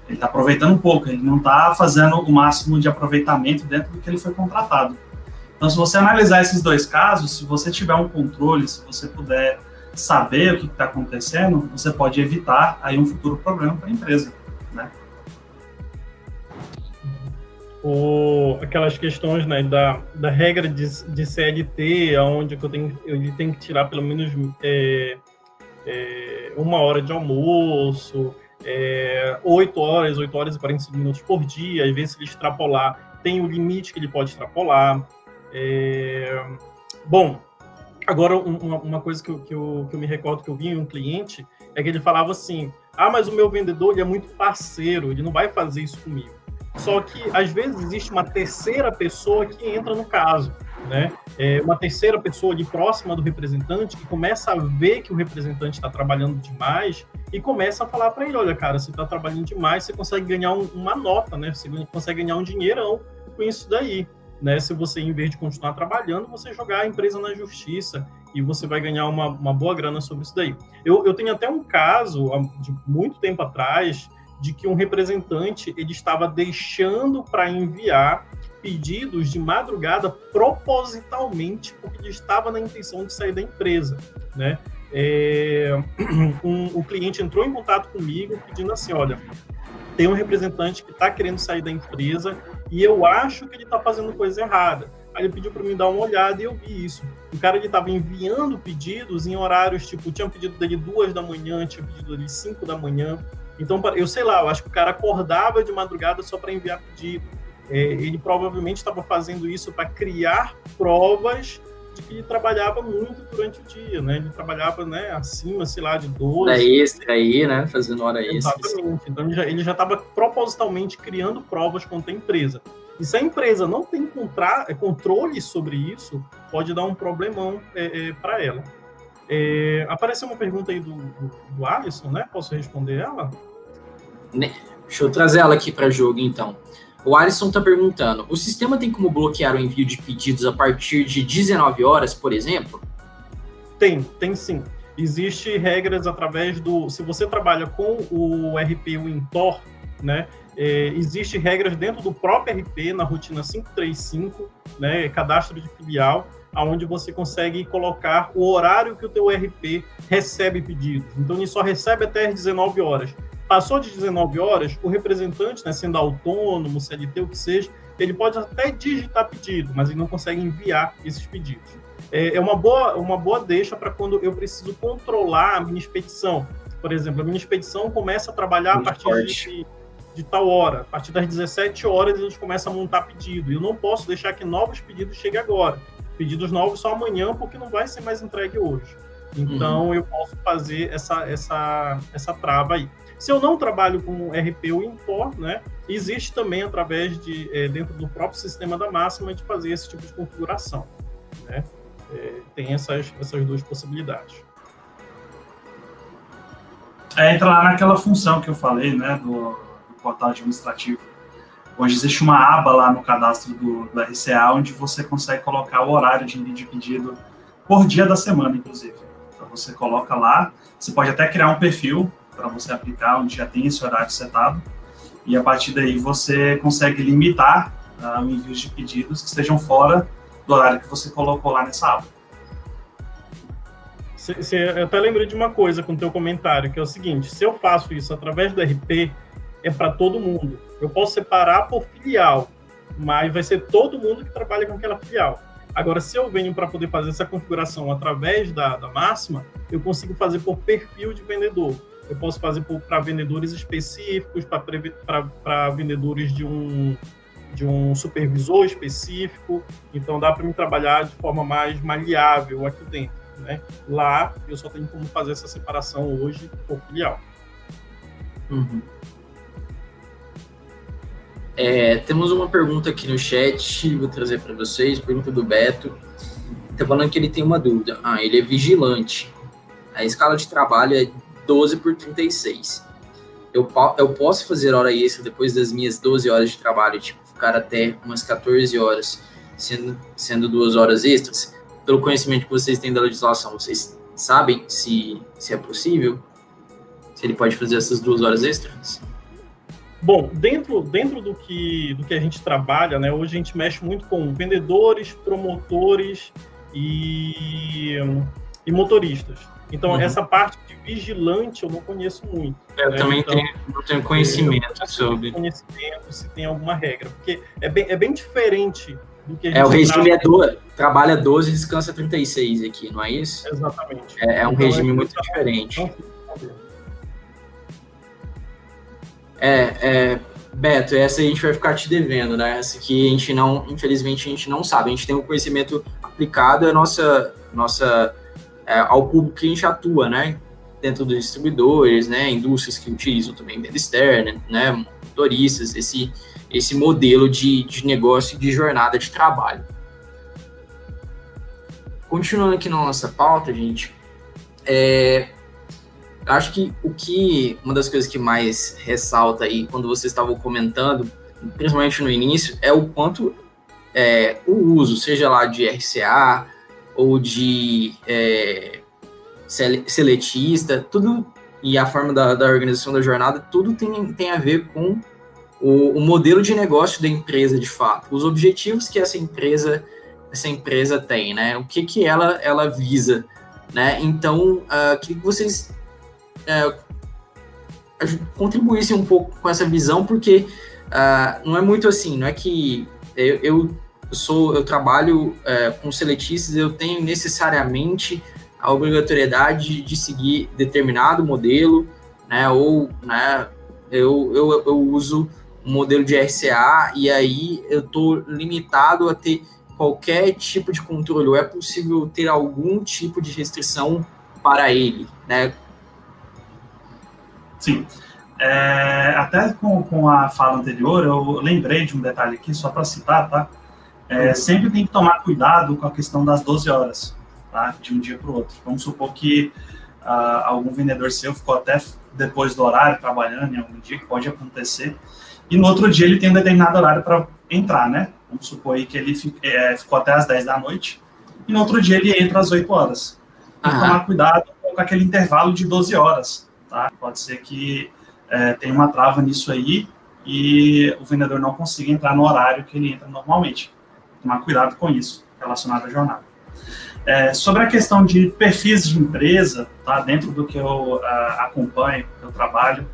Ele está aproveitando pouco, ele não está fazendo o máximo de aproveitamento dentro do que ele foi contratado. Então, se você analisar esses dois casos, se você tiver um controle, se você puder saber o que está acontecendo, você pode evitar aí um futuro problema para a empresa, O, aquelas questões né, da, da regra de, de CLT, onde eu tenho, ele tem que tirar pelo menos é, é, uma hora de almoço, é, 8 horas, 8 horas e 45 minutos por dia, às vezes se ele extrapolar, tem o limite que ele pode extrapolar. É, bom, agora uma, uma coisa que eu, que, eu, que eu me recordo que eu vi em um cliente é que ele falava assim, ah, mas o meu vendedor ele é muito parceiro, ele não vai fazer isso comigo. Só que às vezes existe uma terceira pessoa que entra no caso né? É uma terceira pessoa ali próxima do representante que começa a ver que o representante está trabalhando demais e começa a falar para ele, olha, cara, você está trabalhando demais, você consegue ganhar um, uma nota, né? Você consegue ganhar um dinheirão com isso daí, né? Se você, em vez de continuar trabalhando, você jogar a empresa na justiça e você vai ganhar uma, uma boa grana sobre isso daí. Eu, eu tenho até um caso, de muito tempo atrás, de que um representante ele estava deixando para enviar pedidos de madrugada propositalmente porque ele estava na intenção de sair da empresa, né? É, um, o cliente entrou em contato comigo pedindo assim, olha, tem um representante que está querendo sair da empresa e eu acho que ele está fazendo coisa errada. Aí ele pediu para mim dar uma olhada e eu vi isso. O cara ele estava enviando pedidos em horários tipo, tinha um pedido dele duas da manhã, tinha um pedido dele cinco da manhã. Então, eu sei lá, eu acho que o cara acordava de madrugada só para enviar pedido é, ele provavelmente estava fazendo isso para criar provas de que ele trabalhava muito durante o dia, né? Ele trabalhava, né, acima, sei lá, de 12... Hora extra aí, né? Fazendo hora extra. Exatamente. Então, ele já estava propositalmente criando provas contra a empresa. E se a empresa não tem é, controle sobre isso, pode dar um problemão é, é, para ela. É, apareceu uma pergunta aí do, do, do Alisson, né? Posso responder ela? Deixa eu trazer ela aqui para jogo, então. O Alisson está perguntando: o sistema tem como bloquear o envio de pedidos a partir de 19 horas, por exemplo? Tem, tem sim. Existem regras através do. Se você trabalha com o RP Wintor, né? É, Existem regras dentro do próprio RP, na rotina 535, né? Cadastro de filial, aonde você consegue colocar o horário que o teu RP recebe pedidos. Então, ele só recebe até as 19 horas. Passou de 19 horas, o representante, né, sendo autônomo, CLT, o que seja, ele pode até digitar pedido, mas ele não consegue enviar esses pedidos. É, é uma boa, uma boa deixa para quando eu preciso controlar a minha expedição. Por exemplo, a minha expedição começa a trabalhar Muito a partir de, de, tal hora. A partir das 17 horas a gente começa a montar pedido. E eu não posso deixar que novos pedidos cheguem agora. Pedidos novos só amanhã, porque não vai ser mais entregue hoje. Então uhum. eu posso fazer essa, essa, essa trava aí. Se eu não trabalho com RP ou Import, né, existe também através de é, dentro do próprio sistema da máxima de fazer esse tipo de configuração. Né? É, tem essas, essas duas possibilidades. É, entra lá naquela função que eu falei, né, do, do portal administrativo, onde existe uma aba lá no cadastro do, do RCA, onde você consegue colocar o horário de envio de pedido por dia da semana, inclusive. Então você coloca lá, você pode até criar um perfil para você aplicar, onde já tem esse horário setado. E a partir daí você consegue limitar uh, o envio de pedidos que estejam fora do horário que você colocou lá nessa aba. eu até lembrei de uma coisa com o teu comentário, que é o seguinte, se eu faço isso através do RP, é para todo mundo. Eu posso separar por filial, mas vai ser todo mundo que trabalha com aquela filial. Agora, se eu venho para poder fazer essa configuração através da, da máxima, eu consigo fazer por perfil de vendedor eu posso fazer para vendedores específicos, para vendedores de um, de um supervisor específico. Então, dá para me trabalhar de forma mais maleável aqui dentro. Né? Lá, eu só tenho como fazer essa separação hoje por filial. Uhum. É, temos uma pergunta aqui no chat, vou trazer para vocês, pergunta do Beto. Está falando que ele tem uma dúvida. Ah, ele é vigilante. A escala de trabalho é 12 por 36. Eu, eu posso fazer hora extra depois das minhas 12 horas de trabalho, tipo, ficar até umas 14 horas, sendo, sendo duas horas extras? Pelo conhecimento que vocês têm da legislação, vocês sabem se, se é possível? Se ele pode fazer essas duas horas extras? Bom, dentro, dentro do, que, do que a gente trabalha, né, hoje a gente mexe muito com vendedores, promotores e e motoristas. Então, uhum. essa parte de vigilante eu não conheço muito. Eu né? também então, tenho, não tenho conhecimento eu sobre. Conhecimento se tem alguma regra, porque é bem, é bem diferente do que a gente É, o regime é do, trabalha 12 e descansa 36 aqui, não é isso? Exatamente. É, é um então, regime é muito diferente. É, é, Beto, essa a gente vai ficar te devendo, né? Essa aqui a gente não, infelizmente, a gente não sabe. A gente tem um conhecimento aplicado à nossa, nossa, é, ao público que a gente atua, né? Dentro dos distribuidores, né? Indústrias que utilizam também venda externa, né? Motoristas, esse, esse modelo de, de negócio e de jornada de trabalho. Continuando aqui na nossa pauta, gente, é, acho que o que uma das coisas que mais ressalta aí quando vocês estavam comentando, principalmente no início, é o quanto é, o uso, seja lá de RCA ou de é, seletista, tudo e a forma da, da, organização da jornada, tudo tem, tem a ver com o, o, modelo de negócio da empresa, de fato, os objetivos que essa empresa essa empresa tem, né? O que que ela ela visa, né? Então, uh, queria que vocês é, contribuísse um pouco com essa visão, porque uh, não é muito assim, não é que eu, eu sou, eu trabalho é, com seletistas, eu tenho necessariamente a obrigatoriedade de seguir determinado modelo, né, ou, né, eu, eu, eu uso um modelo de RCA e aí eu estou limitado a ter qualquer tipo de controle, ou é possível ter algum tipo de restrição para ele, né? Sim. É, até com, com a fala anterior, eu lembrei de um detalhe aqui, só para citar, tá? É, uhum. sempre tem que tomar cuidado com a questão das 12 horas, tá? De um dia para o outro. Vamos supor que uh, algum vendedor seu ficou até depois do horário trabalhando em algum dia, que pode acontecer, e no outro dia ele tem um determinado horário para entrar, né? Vamos supor aí que ele é, ficou até as 10 da noite, e no outro dia ele entra às 8 horas. Tem que tomar cuidado com aquele intervalo de 12 horas, tá? Pode ser que é, tenha uma trava nisso aí e o vendedor não consiga entrar no horário que ele entra normalmente. Tomar cuidado com isso, relacionado à jornada. É, sobre a questão de perfis de empresa, tá? Dentro do que eu uh, acompanho, que eu trabalho,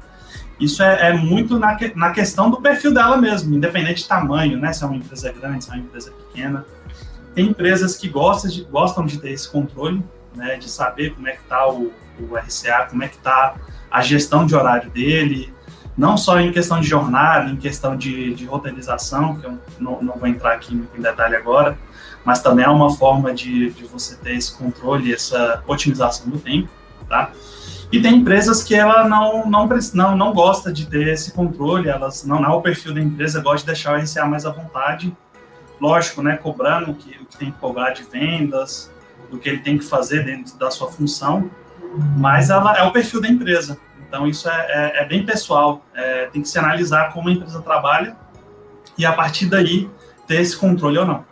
isso é, é muito na, que, na questão do perfil dela mesmo, independente de tamanho, né? Se é uma empresa grande, se é uma empresa pequena. Tem empresas que gostam de, gostam de ter esse controle, né? De saber como é que está o, o RCA, como é que está a gestão de horário dele, não só em questão de jornada, em questão de, de roteirização, que eu não, não, vou entrar aqui em detalhe agora, mas também é uma forma de, de você ter esse controle, essa otimização do tempo, tá? E tem empresas que ela não, não, não, não gosta de ter esse controle, elas não, não é o perfil da empresa, gosta de deixar o RCA mais à vontade, lógico, né, cobrando o que, o que tem que cobrar de vendas, do que ele tem que fazer dentro da sua função, mas ela é o perfil da empresa. Então isso é, é, é bem pessoal. É, tem que se analisar como a empresa trabalha e a partir daí ter esse controle ou não.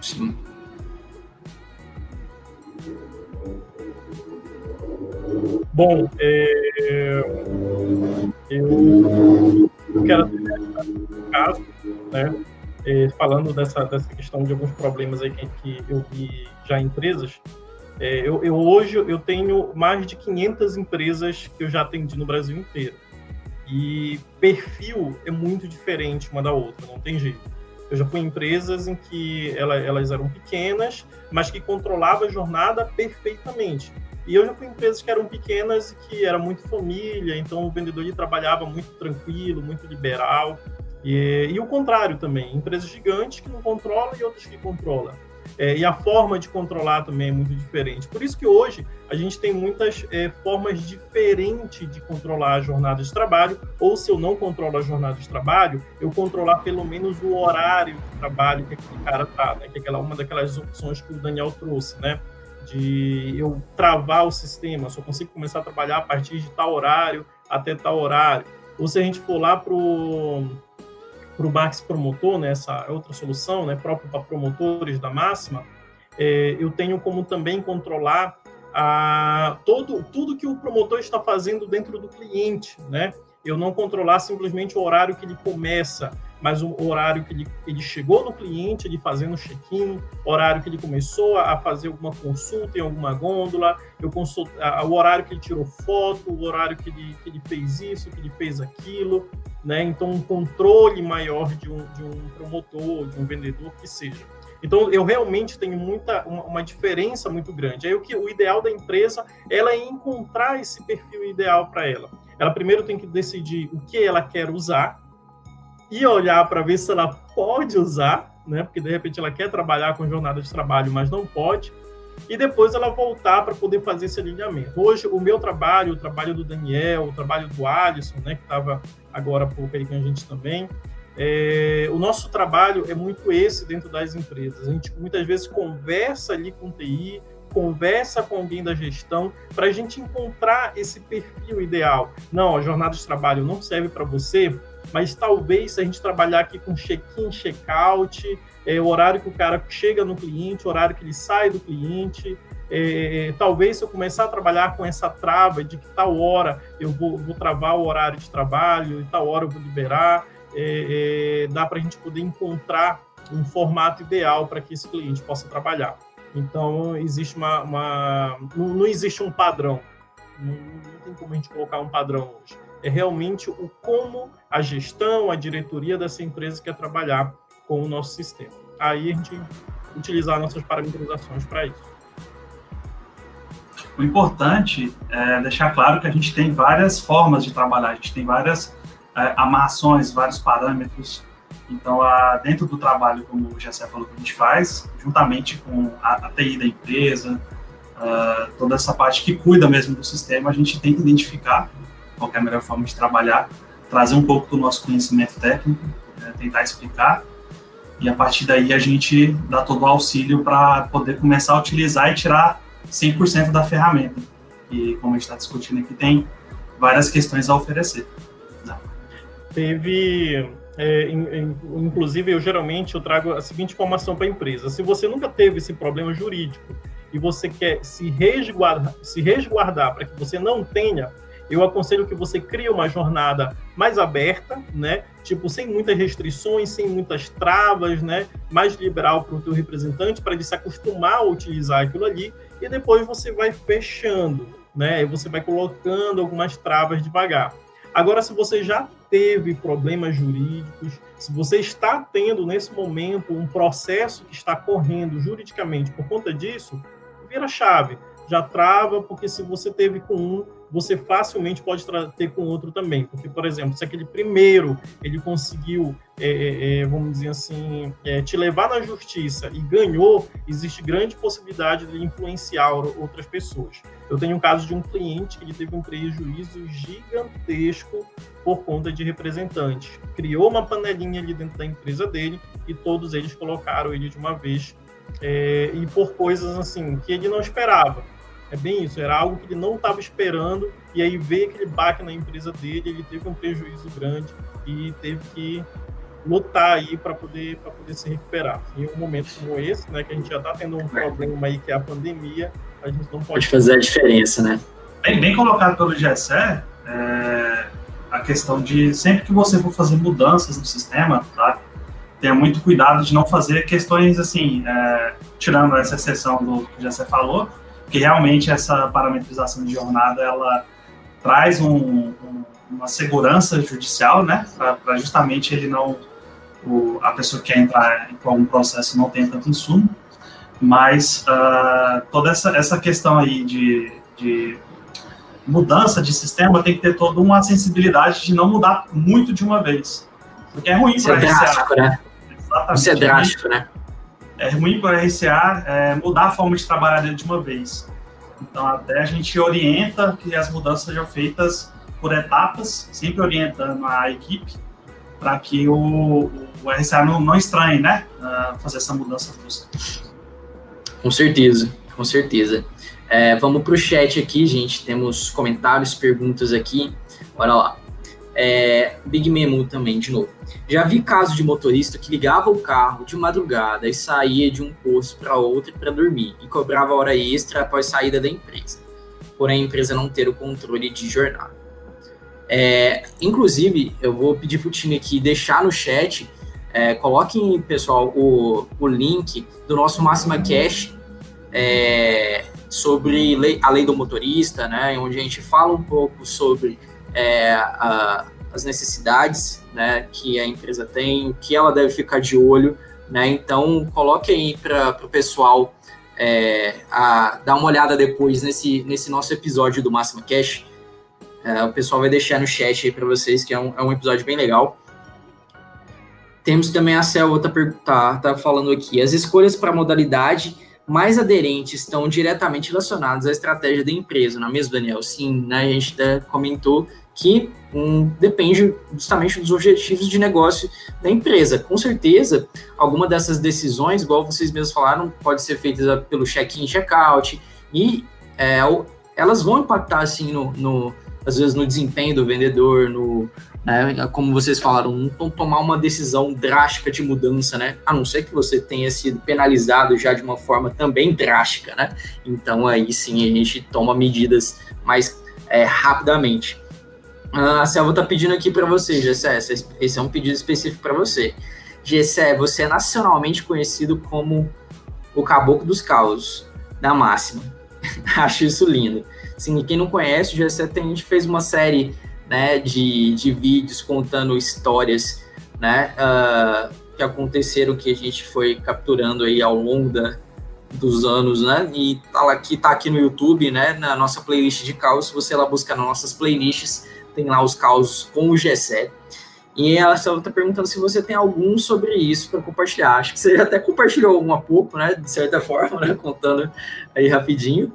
Sim. Bom, é, eu, eu quero um caso, né, é, falando dessa, dessa questão de alguns problemas aí que, que eu vi já em empresas, é, eu, eu, hoje eu tenho mais de 500 empresas que eu já atendi no Brasil inteiro. E perfil é muito diferente uma da outra, não tem jeito. Eu já fui em empresas em que ela, elas eram pequenas, mas que controlavam a jornada perfeitamente. E eu já fui em empresas que eram pequenas e que era muito família, então o vendedor trabalhava muito tranquilo, muito liberal. E, e o contrário também, empresas gigantes que não controlam e outras que controlam. É, e a forma de controlar também é muito diferente. Por isso que hoje a gente tem muitas é, formas diferentes de controlar a jornada de trabalho, ou se eu não controlo a jornada de trabalho, eu controlar pelo menos o horário de trabalho que aquele cara tá, né? Que é aquela, uma daquelas opções que o Daniel trouxe, né? De eu travar o sistema, só consigo começar a trabalhar a partir de tal horário até tal horário. Ou se a gente for lá para para o Max Promotor, né, essa outra solução, né, próprio para promotores da máxima, é, eu tenho como também controlar a, todo, tudo que o promotor está fazendo dentro do cliente, né? Eu não controlar simplesmente o horário que ele começa, mas o horário que ele, ele chegou no cliente, ele fazendo check-in, horário que ele começou a fazer alguma consulta em alguma gôndola, eu consult, o horário que ele tirou foto, o horário que ele, que ele fez isso, que ele fez aquilo, né? Então, um controle maior de um, de um promotor, de um vendedor, que seja. Então, eu realmente tenho muita, uma, uma, diferença muito grande. Aí, o, que, o ideal da empresa ela é encontrar esse perfil ideal para ela. Ela primeiro tem que decidir o que ela quer usar, e olhar para ver se ela pode usar, né? Porque de repente ela quer trabalhar com jornada de trabalho, mas não pode. E depois ela voltar para poder fazer esse alinhamento. Hoje, o meu trabalho, o trabalho do Daniel, o trabalho do Alisson, né, que estava agora há pouco aí com a gente também, é, o nosso trabalho é muito esse dentro das empresas. A gente muitas vezes conversa ali com o TI, conversa com alguém da gestão para a gente encontrar esse perfil ideal. Não, a jornada de trabalho não serve para você, mas talvez se a gente trabalhar aqui com check-in, check-out, é, o horário que o cara chega no cliente, o horário que ele sai do cliente, é, talvez se eu começar a trabalhar com essa trava de que tal hora eu vou, vou travar o horário de trabalho e tal hora eu vou liberar, é, é dá para a gente poder encontrar um formato ideal para que esse cliente possa trabalhar. Então, existe uma. uma não, não, existe um padrão. Não, não tem como a gente colocar um padrão hoje é realmente o como a gestão, a diretoria dessa empresa quer trabalhar com o nosso sistema. Aí a gente utilizar nossas parametrizações para isso. O importante é deixar claro que a gente tem várias formas de trabalhar, a gente tem várias é, amarrações, vários parâmetros. Então, a, dentro do trabalho, como o Gessé falou que a gente faz, juntamente com a, a TI da empresa, uh, toda essa parte que cuida mesmo do sistema, a gente tem que identificar qual é a melhor forma de trabalhar, trazer um pouco do nosso conhecimento técnico, né, tentar explicar, e a partir daí a gente dá todo o auxílio para poder começar a utilizar e tirar 100% da ferramenta. E como a gente está discutindo aqui, tem várias questões a oferecer. Né? Teve é, inclusive, eu geralmente eu trago a seguinte informação para a empresa: se você nunca teve esse problema jurídico e você quer se resguardar, se resguardar para que você não tenha, eu aconselho que você crie uma jornada mais aberta, né? Tipo, sem muitas restrições, sem muitas travas, né? Mais liberal para o teu representante, para ele se acostumar a utilizar aquilo ali, e depois você vai fechando, né? E você vai colocando algumas travas devagar. Agora, se você já teve problemas jurídicos, se você está tendo nesse momento um processo que está correndo juridicamente por conta disso, vira chave. Já trava, porque se você teve com um, você facilmente pode ter com outro também. Porque, por exemplo, se aquele primeiro ele conseguiu, é, é, é, vamos dizer assim, é, te levar na justiça e ganhou, existe grande possibilidade de influenciar outras pessoas. Eu tenho um caso de um cliente que ele teve um prejuízo gigantesco por conta de representantes. Criou uma panelinha ali dentro da empresa dele e todos eles colocaram ele de uma vez é, e por coisas assim que ele não esperava. É bem isso, era algo que ele não estava esperando, e aí veio aquele baque na empresa dele, ele teve um prejuízo grande e teve que lutar aí para poder, poder se recuperar. Em um momento como esse, né, que a gente já está tendo um problema aí que é a pandemia, a gente não pode... Pode fazer a diferença, né? Bem, bem colocado pelo Gessé, é, a questão de sempre que você for fazer mudanças no sistema, tá? Tenha muito cuidado de não fazer questões assim, é, tirando essa exceção do que o Gessé falou, porque realmente essa parametrização de jornada ela traz um, um, uma segurança judicial, né, para justamente ele não o, a pessoa que quer entrar em algum processo não tenha tanto insumo, mas uh, toda essa, essa questão aí de, de mudança de sistema tem que ter toda uma sensibilidade de não mudar muito de uma vez, porque é ruim para é drástico, né? Exatamente. Isso é drástico, né? É ruim para a RCA é, mudar a forma de trabalhar de uma vez. Então, até a gente orienta que as mudanças sejam feitas por etapas, sempre orientando a equipe para que o, o RCA não, não estranhe, né, fazer essa mudança brusca. Com certeza, com certeza. É, vamos para o chat aqui, gente. Temos comentários, perguntas aqui. Bora lá. É, Big Memo também, de novo. Já vi casos de motorista que ligava o carro de madrugada e saía de um posto para outro para dormir e cobrava hora extra após saída da empresa, porém a empresa não ter o controle de jornada. É, inclusive, eu vou pedir para o time aqui deixar no chat, é, coloquem, pessoal, o, o link do nosso Máxima Cash é, sobre lei, a lei do motorista, né, onde a gente fala um pouco sobre é, a, as necessidades né, que a empresa tem, o que ela deve ficar de olho. Né, então, coloque aí para o pessoal é, a, dar uma olhada depois nesse, nesse nosso episódio do Máxima Cash é, o pessoal vai deixar no chat aí para vocês, que é um, é um episódio bem legal. Temos também a Selva tá, tá, tá falando aqui. As escolhas para modalidade mais aderentes estão diretamente relacionadas à estratégia da empresa, não é mesmo, Daniel? Sim, né, a gente até comentou que um, depende justamente dos objetivos de negócio da empresa. Com certeza, alguma dessas decisões, igual vocês mesmos falaram, pode ser feita pelo check-in, check-out, e é, elas vão impactar, assim, no, no, às vezes no desempenho do vendedor, no, né, como vocês falaram, não tomar uma decisão drástica de mudança, né? A não ser que você tenha sido penalizado já de uma forma também drástica, né? Então aí sim a gente toma medidas mais é, rapidamente. A Selva está pedindo aqui para você, Gessé, esse é um pedido específico para você. Gessé, você é nacionalmente conhecido como o caboclo dos caos, da máxima. Acho isso lindo. Assim, quem não conhece, o G7 a gente fez uma série né, de, de vídeos contando histórias né, uh, que aconteceram, que a gente foi capturando aí ao longo da, dos anos, né? E tá aqui, tá aqui no YouTube, né? Na nossa playlist de caos. Se você lá buscar nas nossas playlists, tem lá os causos com o G7. E ela está perguntando se você tem algum sobre isso para compartilhar. Acho que você até compartilhou um há pouco, né? De certa forma, né? Contando aí rapidinho.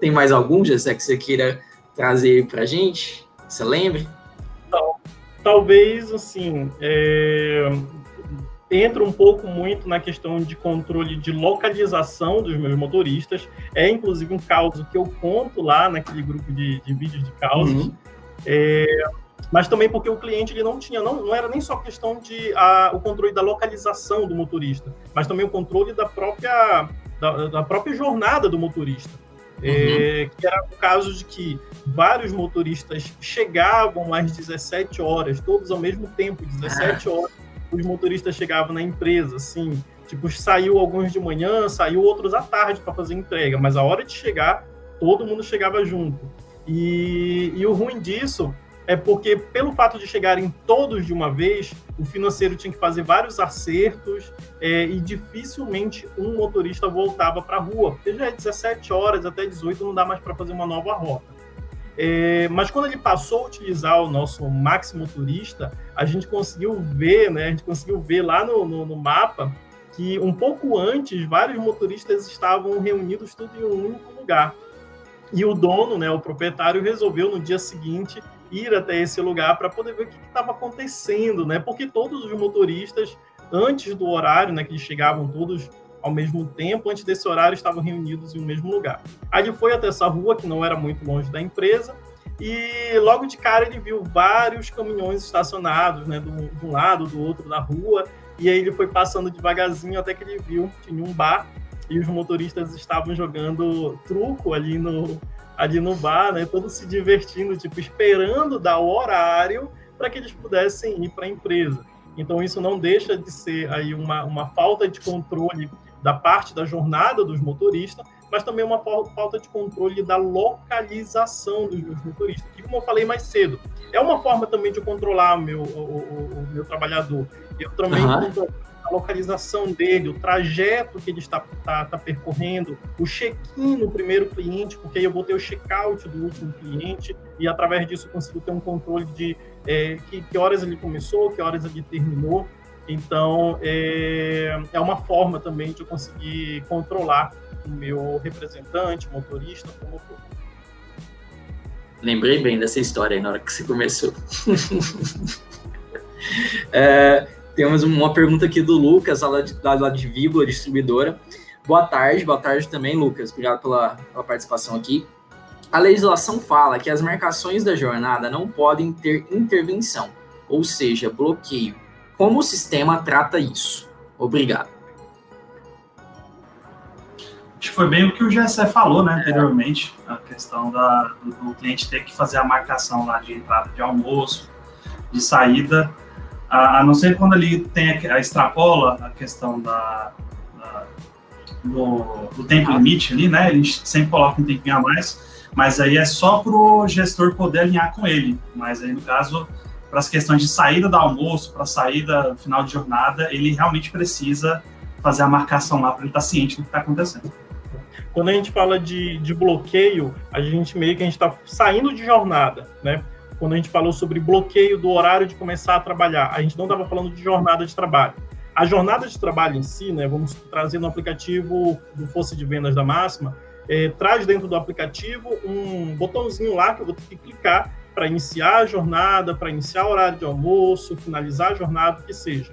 Tem mais algum, Jessé, que você queira trazer para a gente? Você lembra? Talvez, assim, é... entra um pouco muito na questão de controle de localização dos meus motoristas. É, inclusive, um caso que eu conto lá naquele grupo de, de vídeos de causas. Uhum. É... Mas também porque o cliente ele não tinha, não, não era nem só questão de a, o controle da localização do motorista, mas também o controle da própria, da, da própria jornada do motorista. É, uhum. que era o caso de que vários motoristas chegavam às 17 horas, todos ao mesmo tempo, 17 ah. horas, os motoristas chegavam na empresa, assim, tipo, saiu alguns de manhã, saiu outros à tarde para fazer entrega, mas a hora de chegar, todo mundo chegava junto. E, e o ruim disso é porque, pelo fato de chegarem todos de uma vez, o financeiro tinha que fazer vários acertos é, e dificilmente um motorista voltava para a rua, porque já é 17 horas até 18 não dá mais para fazer uma nova rota. É, mas quando ele passou a utilizar o nosso Max Motorista, a gente conseguiu ver, né, a gente conseguiu ver lá no, no, no mapa que um pouco antes vários motoristas estavam reunidos tudo em um único lugar. E o dono, né, o proprietário, resolveu no dia seguinte ir até esse lugar para poder ver o que estava acontecendo, né? Porque todos os motoristas, antes do horário, né, que eles chegavam todos ao mesmo tempo, antes desse horário, estavam reunidos em um mesmo lugar. Aí ele foi até essa rua, que não era muito longe da empresa, e logo de cara ele viu vários caminhões estacionados, né, de um lado, do outro da rua, e aí ele foi passando devagarzinho até que ele viu que tinha um bar e os motoristas estavam jogando truco ali no, ali no bar, né? Todos se divertindo, tipo, esperando dar o horário para que eles pudessem ir para a empresa. Então, isso não deixa de ser aí uma, uma falta de controle da parte da jornada dos motoristas, mas também uma falta de controle da localização dos meus motoristas. Que, como eu falei mais cedo, é uma forma também de controlar o meu, o, o, o meu trabalhador. Eu também uhum localização dele, o trajeto que ele está, está, está percorrendo, o check-in no primeiro cliente, porque aí eu vou ter o check-out do último cliente e através disso eu consigo ter um controle de é, que, que, horas ele começou, que horas ele terminou. Então, é, é uma forma também de eu conseguir controlar o meu representante, motorista, como for. Lembrei bem dessa história aí na hora que você começou. é, temos uma pergunta aqui do Lucas, lá de, lá de distribuidora. Boa tarde, boa tarde também, Lucas. Obrigado pela, pela participação aqui. A legislação fala que as marcações da jornada não podem ter intervenção, ou seja, bloqueio. Como o sistema trata isso? Obrigado. Acho que foi bem o que o Gessé falou, né, anteriormente, a questão da, do, do, cliente ter que fazer a marcação lá de entrada de almoço, de saída, a, a não ser quando ele tem a, a extrapola a questão da, da do, do, tempo limite ali, né, ele sempre coloca um tempinho a mais, mas aí é só para o gestor poder alinhar com ele, mas aí no caso para as questões de saída do almoço, para saída final de jornada, ele realmente precisa fazer a marcação lá para ele estar tá ciente do que está acontecendo. Quando a gente fala de, de bloqueio, a gente meio que a gente está saindo de jornada, né? Quando a gente falou sobre bloqueio do horário de começar a trabalhar, a gente não estava falando de jornada de trabalho. A jornada de trabalho em si, né? Vamos trazer no aplicativo do Força de Vendas da Máxima, é, traz dentro do aplicativo um botãozinho lá que eu vou ter que clicar para iniciar a jornada, para iniciar o horário de almoço, finalizar a jornada, o que seja.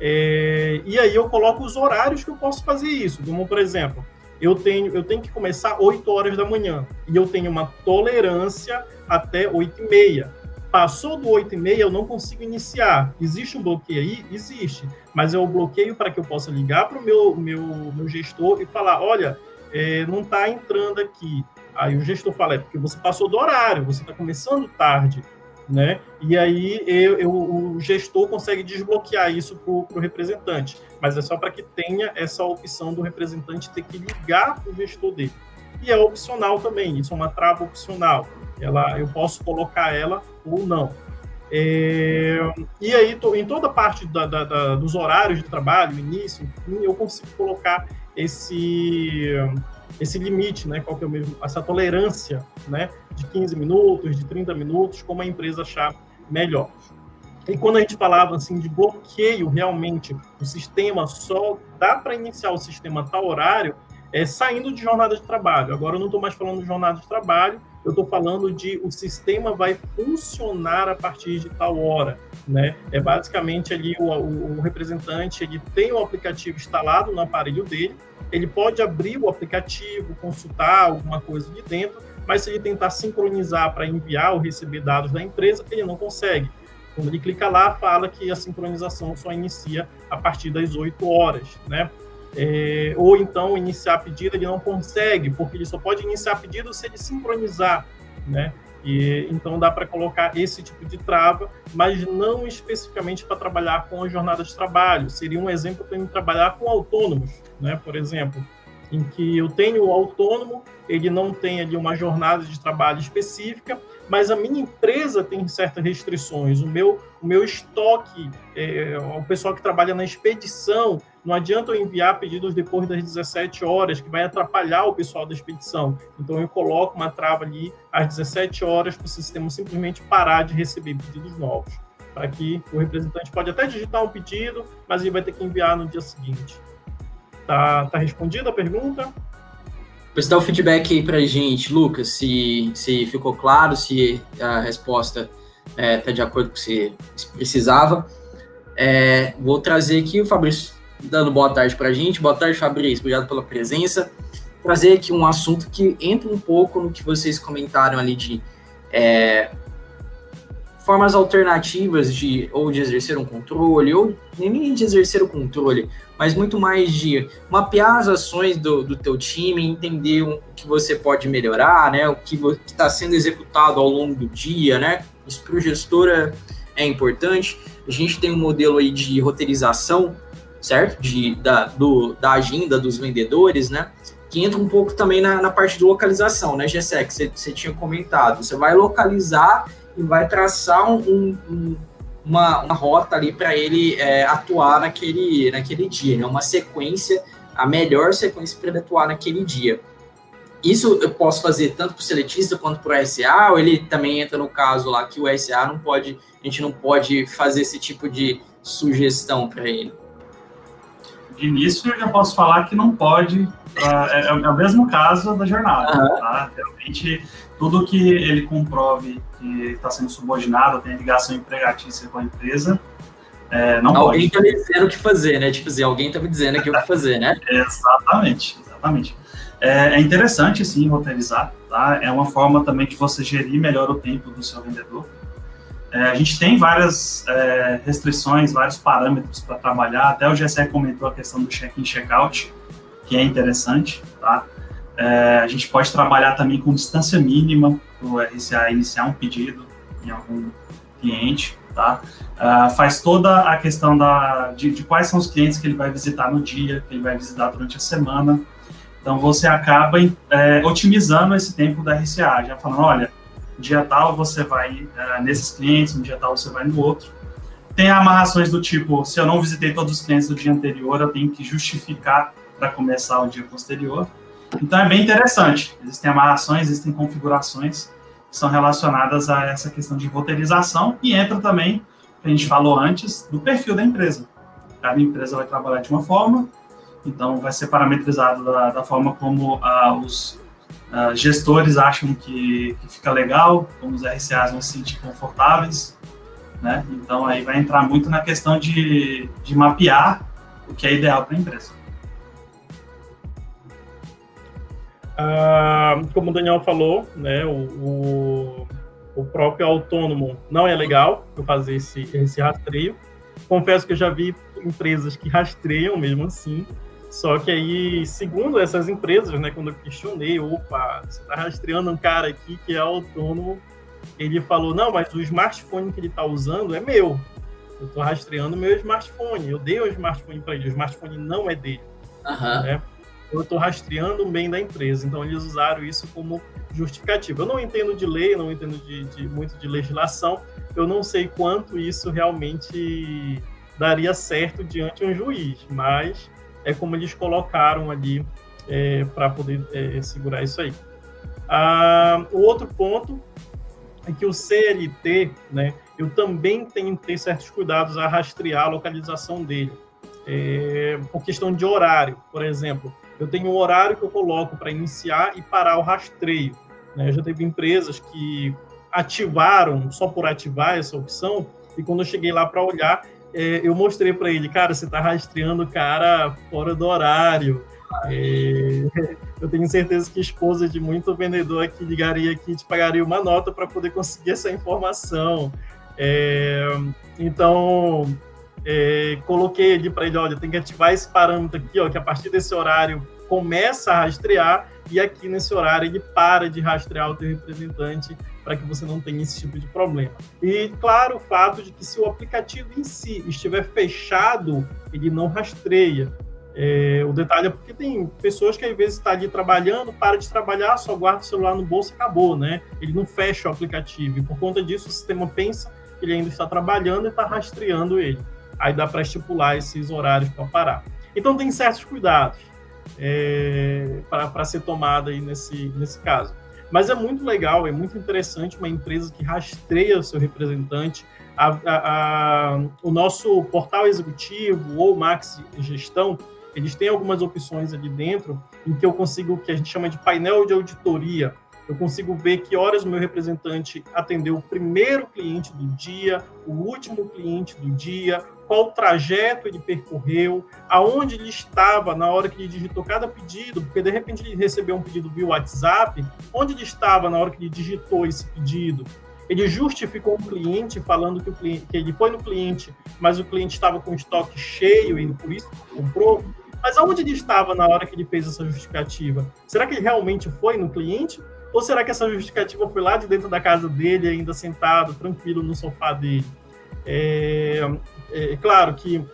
É, e aí eu coloco os horários que eu posso fazer isso. Como, por exemplo, eu tenho, eu tenho que começar 8 horas da manhã e eu tenho uma tolerância até 8 e meia. Passou do 8 e meia, eu não consigo iniciar. Existe um bloqueio aí? Existe. Mas é o bloqueio para que eu possa ligar para o meu, meu, meu gestor e falar, olha, é, não está entrando aqui. Aí o gestor fala, é porque você passou do horário, você está começando tarde né? E aí eu, eu, o gestor consegue desbloquear isso para o representante, mas é só para que tenha essa opção do representante ter que ligar para o gestor dele. E é opcional também, isso é uma trava opcional. Ela, eu posso colocar ela ou não. É, e aí, em toda parte da, da, da, dos horários de trabalho, início, enfim, eu consigo colocar esse, esse limite, né? Qual que é o mesmo, essa tolerância, né? De 15 minutos, de 30 minutos, como a empresa achar melhor. E quando a gente falava assim de bloqueio, realmente o sistema só dá para iniciar o sistema tal horário, é saindo de jornada de trabalho. Agora eu não estou mais falando de jornada de trabalho, eu estou falando de o sistema vai funcionar a partir de tal hora, né? É basicamente ali o, o, o representante ele tem o aplicativo instalado no aparelho dele ele pode abrir o aplicativo, consultar alguma coisa de dentro, mas se ele tentar sincronizar para enviar ou receber dados da empresa, ele não consegue. Quando ele clica lá, fala que a sincronização só inicia a partir das 8 horas, né? É, ou então iniciar pedido ele não consegue, porque ele só pode iniciar pedido se ele sincronizar, né? E, então dá para colocar esse tipo de trava, mas não especificamente para trabalhar com a jornada de trabalho. Seria um exemplo para trabalhar com autônomos, né? Por exemplo, em que eu tenho o autônomo, ele não tem ali uma jornada de trabalho específica, mas a minha empresa tem certas restrições. O meu, o meu estoque, é, o pessoal que trabalha na expedição, não adianta eu enviar pedidos depois das 17 horas, que vai atrapalhar o pessoal da expedição. Então eu coloco uma trava ali às 17 horas para o sistema simplesmente parar de receber pedidos novos. Para que o representante pode até digitar um pedido, mas ele vai ter que enviar no dia seguinte. Tá, tá respondida a pergunta? Você dá o feedback aí para a gente, Lucas, se, se ficou claro, se a resposta é, tá de acordo com o que você precisava. É, vou trazer aqui o Fabrício dando boa tarde para a gente. Boa tarde, Fabrício. Obrigado pela presença. Trazer aqui um assunto que entra um pouco no que vocês comentaram ali de é, formas alternativas de ou de exercer um controle, ou nem de exercer o controle, mas muito mais de mapear as ações do, do teu time, entender o que você pode melhorar, né? O que está sendo executado ao longo do dia, né? Isso para o gestor é, é importante. A gente tem um modelo aí de roteirização certo? De, da, do, da agenda dos vendedores, né? Que entra um pouco também na, na parte de localização, né, Gessé, que você tinha comentado. Você vai localizar e vai traçar um, um, uma, uma rota ali para ele é, atuar naquele, naquele dia, né? Uma sequência, a melhor sequência para ele atuar naquele dia. Isso eu posso fazer tanto para o seletista quanto para o SA, ou ele também entra no caso lá que o SA não pode, a gente não pode fazer esse tipo de sugestão para ele de início eu já posso falar que não pode. Uh, é, é, o mesmo caso da jornada. Uhum. Tá? Realmente, tudo que ele comprove que está sendo subordinado, tem ligação empregatícia com a empresa, é, não alguém está me dizendo o que fazer, né? Tipo assim, alguém está me dizendo aqui o que fazer, né? exatamente, exatamente. É, é, interessante, sim, roteirizar, tá? É uma forma também de você gerir melhor o tempo do seu vendedor. É, a gente tem várias é, restrições, vários parâmetros para trabalhar. Até o GSE comentou a questão do check-in, check-out, que é interessante, tá? É, a gente pode trabalhar também com distância mínima para o RCA iniciar um pedido em algum cliente, tá? Uh, faz toda a questão da, de, de, quais são os clientes que ele vai visitar no dia, que ele vai visitar durante a semana. Então, você acaba é, otimizando esse tempo da RCA, já falando, olha, dia tal você vai uh, nesses clientes, no dia tal você vai no outro. Tem amarrações do tipo, se eu não visitei todos os clientes do dia anterior, eu tenho que justificar para começar o dia posterior. Então, é bem interessante. Existem amarrações, existem configurações que são relacionadas a essa questão de roteirização e entra também, que a gente falou antes, do perfil da empresa. Cada empresa vai trabalhar de uma forma, então vai ser parametrizado da, da forma como ah, os ah, gestores acham que, que, fica legal, como os RCAs vão se sentir confortáveis, né? Então aí vai entrar muito na questão de, de mapear o que é ideal para a empresa. Ah, como o Daniel falou, né, o, o, o, próprio autônomo não é legal eu fazer esse, esse rastreio. Confesso que eu já vi empresas que rastreiam mesmo assim, só que aí, segundo essas empresas, né, quando eu questionei, opa, você está rastreando um cara aqui que é autônomo, ele falou, não, mas o smartphone que ele está usando é meu. Eu estou rastreando meu smartphone, eu dei o smartphone para ele, o smartphone não é dele. Uhum. Né? Eu estou rastreando o bem da empresa. Então, eles usaram isso como justificativa. Eu não entendo de lei, não entendo de, de, muito de legislação, eu não sei quanto isso realmente daria certo diante de um juiz, mas é como eles colocaram ali é, para poder é, segurar isso aí. Ah, o outro ponto é que o CLT, né, eu também tenho que ter certos cuidados a rastrear a localização dele. É, por questão de horário, por exemplo, eu tenho um horário que eu coloco para iniciar e parar o rastreio. Né? Já teve empresas que ativaram só por ativar essa opção, e quando eu cheguei lá para olhar, é, eu mostrei para ele, cara, você está rastreando o cara fora do horário. É, eu tenho certeza que esposa de muito vendedor aqui ligaria aqui e te pagaria uma nota para poder conseguir essa informação. É, então, é, coloquei ali para ele, olha, tem que ativar esse parâmetro aqui, ó, que a partir desse horário começa a rastrear e aqui nesse horário ele para de rastrear o teu representante para que você não tenha esse tipo de problema. E claro, o fato de que se o aplicativo em si estiver fechado, ele não rastreia. É, o detalhe é porque tem pessoas que às vezes está ali trabalhando, para de trabalhar, só guarda o celular no bolso e acabou, né? Ele não fecha o aplicativo e por conta disso o sistema pensa que ele ainda está trabalhando e está rastreando ele. Aí dá para estipular esses horários para parar. Então tem certos cuidados é, para ser tomada aí nesse, nesse caso. Mas é muito legal, é muito interessante uma empresa que rastreia o seu representante. A, a, a, o nosso portal executivo ou Max Gestão, eles têm algumas opções ali dentro em que eu consigo, que a gente chama de painel de auditoria. Eu consigo ver que horas o meu representante atendeu o primeiro cliente do dia, o último cliente do dia, qual trajeto ele percorreu, aonde ele estava na hora que ele digitou cada pedido, porque de repente ele recebeu um pedido via WhatsApp, onde ele estava na hora que ele digitou esse pedido. Ele justificou um cliente falando que, o cliente, que ele foi no cliente, mas o cliente estava com estoque cheio e por isso comprou. Mas aonde ele estava na hora que ele fez essa justificativa? Será que ele realmente foi no cliente? Ou será que essa justificativa foi lá de dentro da casa dele, ainda sentado, tranquilo no sofá dele? É, é, é claro que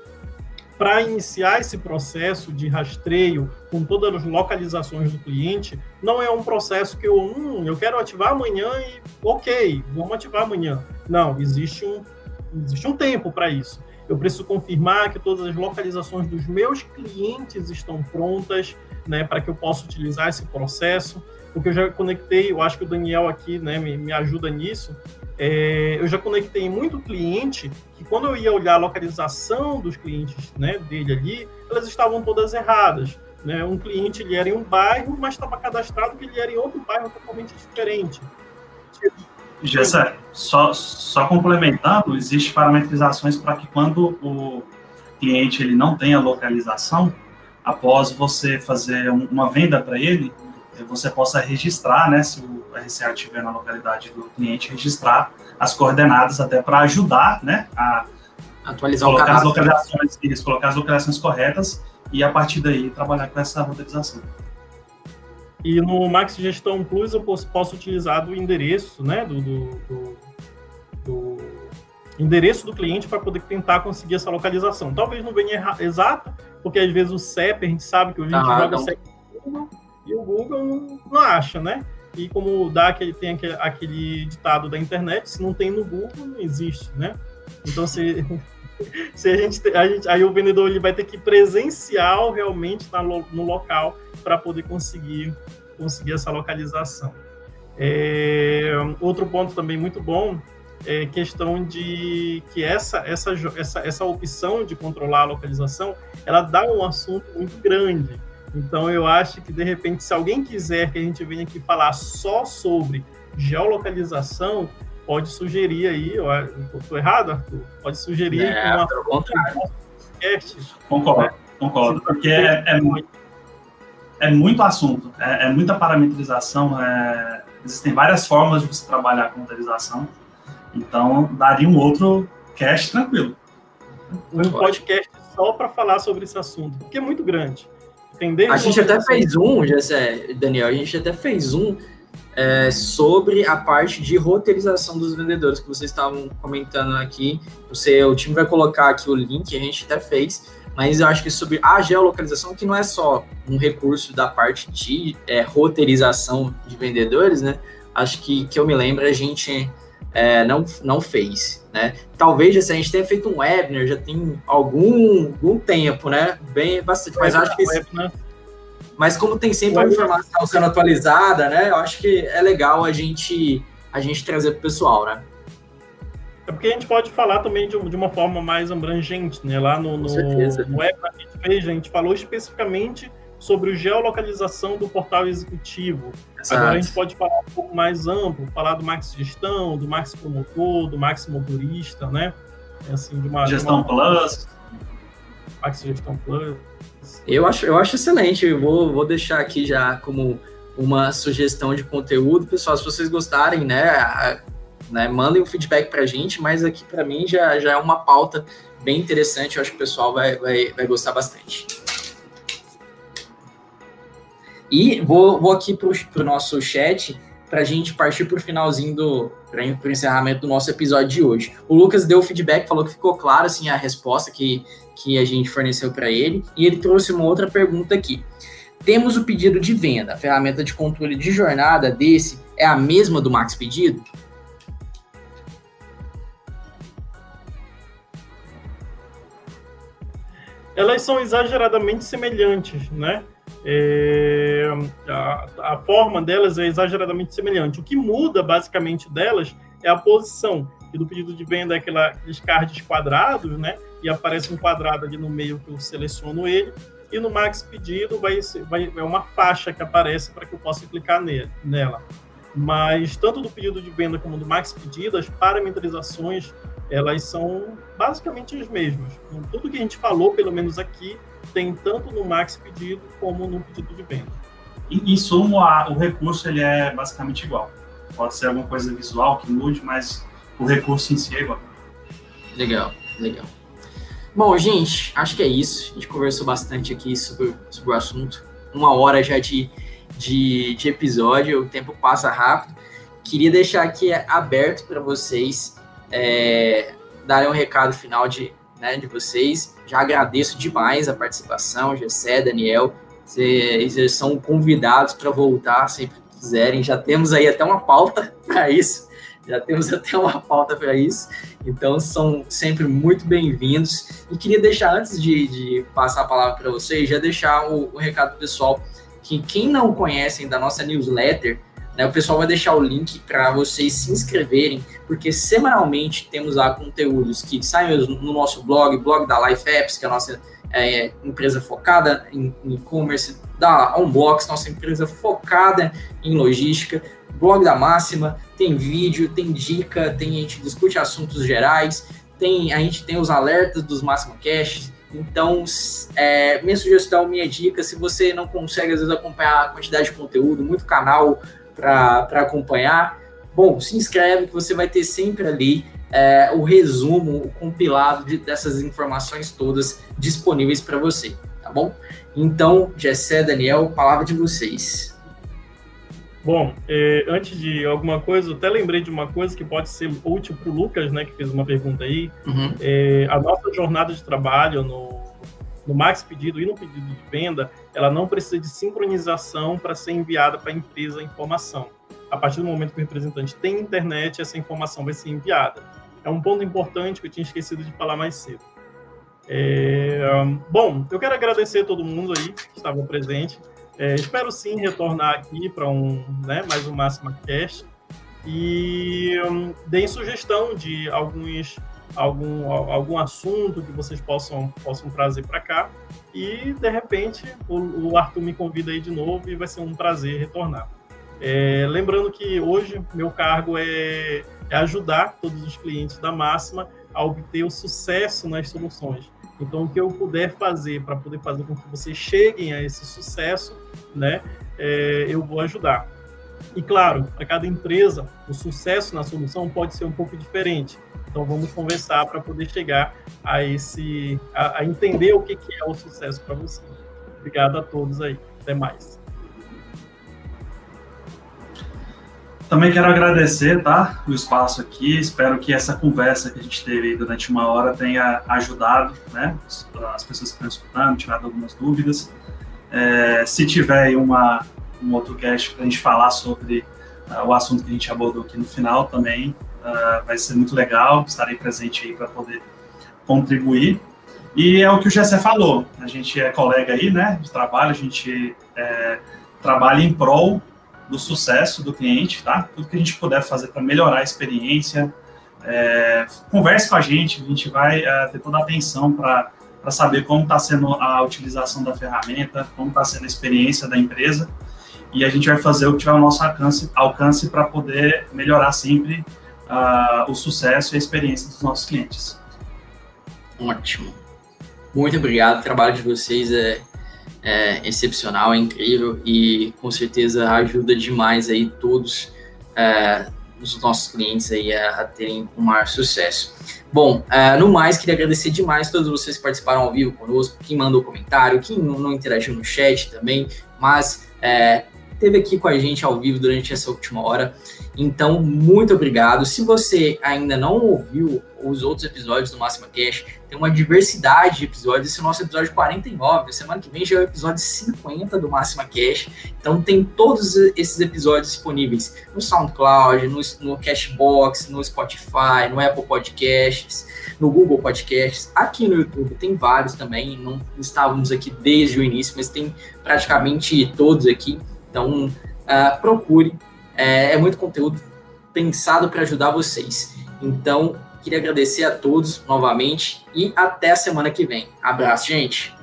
para iniciar esse processo de rastreio com todas as localizações do cliente, não é um processo que eu, hum, eu quero ativar amanhã e ok, vamos ativar amanhã. Não, existe um, existe um tempo para isso. Eu preciso confirmar que todas as localizações dos meus clientes estão prontas, né, para que eu possa utilizar esse processo. Porque eu já conectei, eu acho que o Daniel aqui, né, me, me ajuda nisso. É, eu já conectei muito cliente que quando eu ia olhar a localização dos clientes né, dele ali, elas estavam todas erradas. Né? Um cliente ele era em um bairro, mas estava cadastrado que ele era em outro bairro totalmente diferente. Gessé, só, só complementando, existe parametrizações para que quando o cliente ele não tenha localização, após você fazer uma venda para ele, você possa registrar, né, se o RCA estiver na localidade do cliente, registrar as coordenadas até para ajudar, né, a atualizar colocar as localizações, isso, colocar as localizações corretas e a partir daí trabalhar com essa roteirização. E no Max Gestão Plus eu posso, posso utilizar do endereço, né, do, do, do, do endereço do cliente para poder tentar conseguir essa localização. Talvez não venha exato, porque às vezes o CEP, a gente sabe que a gente ah, joga não. CEP no Google e o Google não, não acha, né? E como dá aquele, tem aquele, aquele ditado da internet, se não tem no Google, não existe, né? Então, se, se a gente, a gente, aí o vendedor ele vai ter que presencial realmente na, no local para poder conseguir, conseguir essa localização. É, outro ponto também muito bom é questão de que essa, essa, essa, essa opção de controlar a localização, ela dá um assunto muito grande. Então, eu acho que, de repente, se alguém quiser que a gente venha aqui falar só sobre geolocalização, pode sugerir aí, eu estou errado, Arthur? Pode sugerir é, uma podcast. Concordo, né? concordo, porque é, é, muito, é muito assunto, é, é muita parametrização, é, existem várias formas de você trabalhar com utilização, então daria um outro cast tranquilo. Um podcast só para falar sobre esse assunto, porque é muito grande. Entendeu? A gente até fez um, Jessé, Daniel, a gente até fez um é, sobre a parte de roteirização dos vendedores que vocês estavam comentando aqui. Você, o time vai colocar aqui o link, a gente até fez, mas eu acho que sobre a geolocalização, que não é só um recurso da parte de é, roteirização de vendedores, né? Acho que, que eu me lembro, a gente é, não, não fez, né? Talvez assim, a gente tenha feito um webinar, já tem algum, algum tempo, né? Bem, bastante, mas acho que... Esse, mas como tem sempre a informação sendo atualizada, né? Eu acho que é legal a gente, a gente trazer para o pessoal, né? É porque a gente pode falar também de, de uma forma mais abrangente, né? Lá no, no, no webinar que a gente fez, a gente falou especificamente sobre o geolocalização do portal executivo. Exato. Agora a gente pode falar um pouco mais amplo, falar do Max Gestão, do Max Promotor, do Max Motorista, né? É assim, de uma, Gestão de uma... Plus. Max Gestão Plus. Eu acho, eu acho excelente. Eu vou, vou deixar aqui já como uma sugestão de conteúdo. Pessoal, se vocês gostarem, né, né mandem um feedback para a gente, mas aqui para mim já, já é uma pauta bem interessante. Eu acho que o pessoal vai, vai, vai gostar bastante. E vou, vou aqui para o nosso chat para a gente partir para o finalzinho do para o encerramento do nosso episódio de hoje. O Lucas deu feedback, falou que ficou claro assim a resposta que, que a gente forneceu para ele e ele trouxe uma outra pergunta aqui. Temos o pedido de venda, a ferramenta de controle de jornada desse é a mesma do Max Pedido? Elas são exageradamente semelhantes, né? É, a, a, forma delas é exageradamente semelhante. O que muda, basicamente, delas é a posição. E do pedido de venda é aquela, aqueles cards quadrados, né? E aparece um quadrado ali no meio que eu seleciono ele. E no Max Pedido vai, vai é uma faixa que aparece para que eu possa clicar nela. Mas tanto do pedido de venda como do Max Pedido, as parametrizações elas são basicamente as mesmas. Então, tudo que a gente falou, pelo menos aqui, tem tanto no max pedido como no pedido de venda. Em, em suma, a, o recurso ele é basicamente igual. Pode ser alguma coisa visual que mude, mas o recurso em si é igual. Legal, legal. Bom, gente, acho que é isso. A gente conversou bastante aqui sobre, sobre o assunto. Uma hora já de, de, de episódio, o tempo passa rápido. Queria deixar aqui aberto para vocês é, darem um recado final de né, de vocês. Já agradeço demais a participação, Gessé, Daniel. Vocês são convidados para voltar sempre que quiserem. Já temos aí até uma pauta para isso. Já temos até uma pauta para isso. Então, são sempre muito bem-vindos. E queria deixar, antes de, de passar a palavra para vocês, já deixar o, o recado pessoal que quem não conhece da nossa newsletter, né, o pessoal vai deixar o link para vocês se inscreverem, porque semanalmente temos lá conteúdos que saem no nosso blog, blog da Life Apps, que é a nossa é, empresa focada em e-commerce, da Unbox, nossa empresa focada em logística, blog da Máxima, tem vídeo, tem dica, tem a gente discute assuntos gerais, tem a gente tem os alertas dos Máxima Cash. Então, é, minha sugestão, minha dica, se você não consegue às vezes acompanhar a quantidade de conteúdo, muito canal, para acompanhar, bom, se inscreve que você vai ter sempre ali é, o resumo, o compilado de, dessas informações todas disponíveis para você, tá bom? Então, Gessé, Daniel, palavra de vocês. Bom, é, antes de alguma coisa, eu até lembrei de uma coisa que pode ser útil para o Lucas, né, que fez uma pergunta aí. Uhum. É, a nossa jornada de trabalho no, no Max Pedido e no pedido de venda, ela não precisa de sincronização para ser enviada para a empresa a informação. A partir do momento que o representante tem internet, essa informação vai ser enviada. É um ponto importante que eu tinha esquecido de falar mais cedo. É, bom, eu quero agradecer a todo mundo aí que estava presente. É, espero sim retornar aqui para um, né, mais um Máxima Cast e um, deem sugestão de alguns algum, algum assunto que vocês possam, possam trazer para cá e de repente o, o, Arthur me convida aí de novo e vai ser um prazer retornar. É, lembrando que hoje meu cargo é, é ajudar todos os clientes da Máxima a obter o sucesso nas soluções. Então, o que eu puder fazer para poder fazer com que vocês cheguem a esse sucesso, né, é, eu vou ajudar. E claro, para cada empresa, o sucesso na solução pode ser um pouco diferente. Então, vamos conversar para poder chegar a esse, a, a entender o que, que é o sucesso para você. Obrigado a todos aí. Até mais. Também quero agradecer, tá, o espaço aqui. Espero que essa conversa que a gente teve durante uma hora tenha ajudado, né, as pessoas que estão escutando, tirado algumas dúvidas. É, se tiver uma, um outro cast para a gente falar sobre uh, o assunto que a gente abordou aqui no final também, uh, vai ser muito legal. Estarei presente aí para poder contribuir. E é o que o Gessé falou, a gente é colega aí, né, de trabalho, a gente é, trabalha em prol do sucesso do cliente, tá? Tudo que a gente puder fazer para melhorar a experiência, é, converse com a gente, a gente vai é, ter toda a atenção para saber como está sendo a utilização da ferramenta, como está sendo a experiência da empresa, e a gente vai fazer o que tiver ao nosso alcance, alcance para poder melhorar sempre uh, o sucesso e a experiência dos nossos clientes. Ótimo. Muito obrigado. O trabalho de vocês é é excepcional, é incrível e com certeza ajuda demais aí todos é, os nossos clientes aí a, a, terem um maior sucesso. Bom, é, no mais, queria agradecer demais a todos vocês que participaram ao vivo conosco, quem mandou comentário, quem não, interagiu no chat também, mas é, teve aqui com a gente ao vivo durante essa última hora. Então, muito obrigado. Se você ainda não ouviu os outros episódios do Máxima Cash, tem uma diversidade de episódios. Esse é o nosso episódio 49. Semana que vem já é o episódio 50 do Máxima Cash. Então, tem todos esses episódios disponíveis no SoundCloud, no, no Cashbox, no Spotify, no Apple Podcasts, no Google Podcasts. Aqui no YouTube tem vários também. Não estávamos aqui desde o início, mas tem praticamente todos aqui. Então, uh, procure. É, é muito conteúdo pensado para ajudar vocês. Então, queria agradecer a todos novamente e até a semana que vem. Abraço, gente!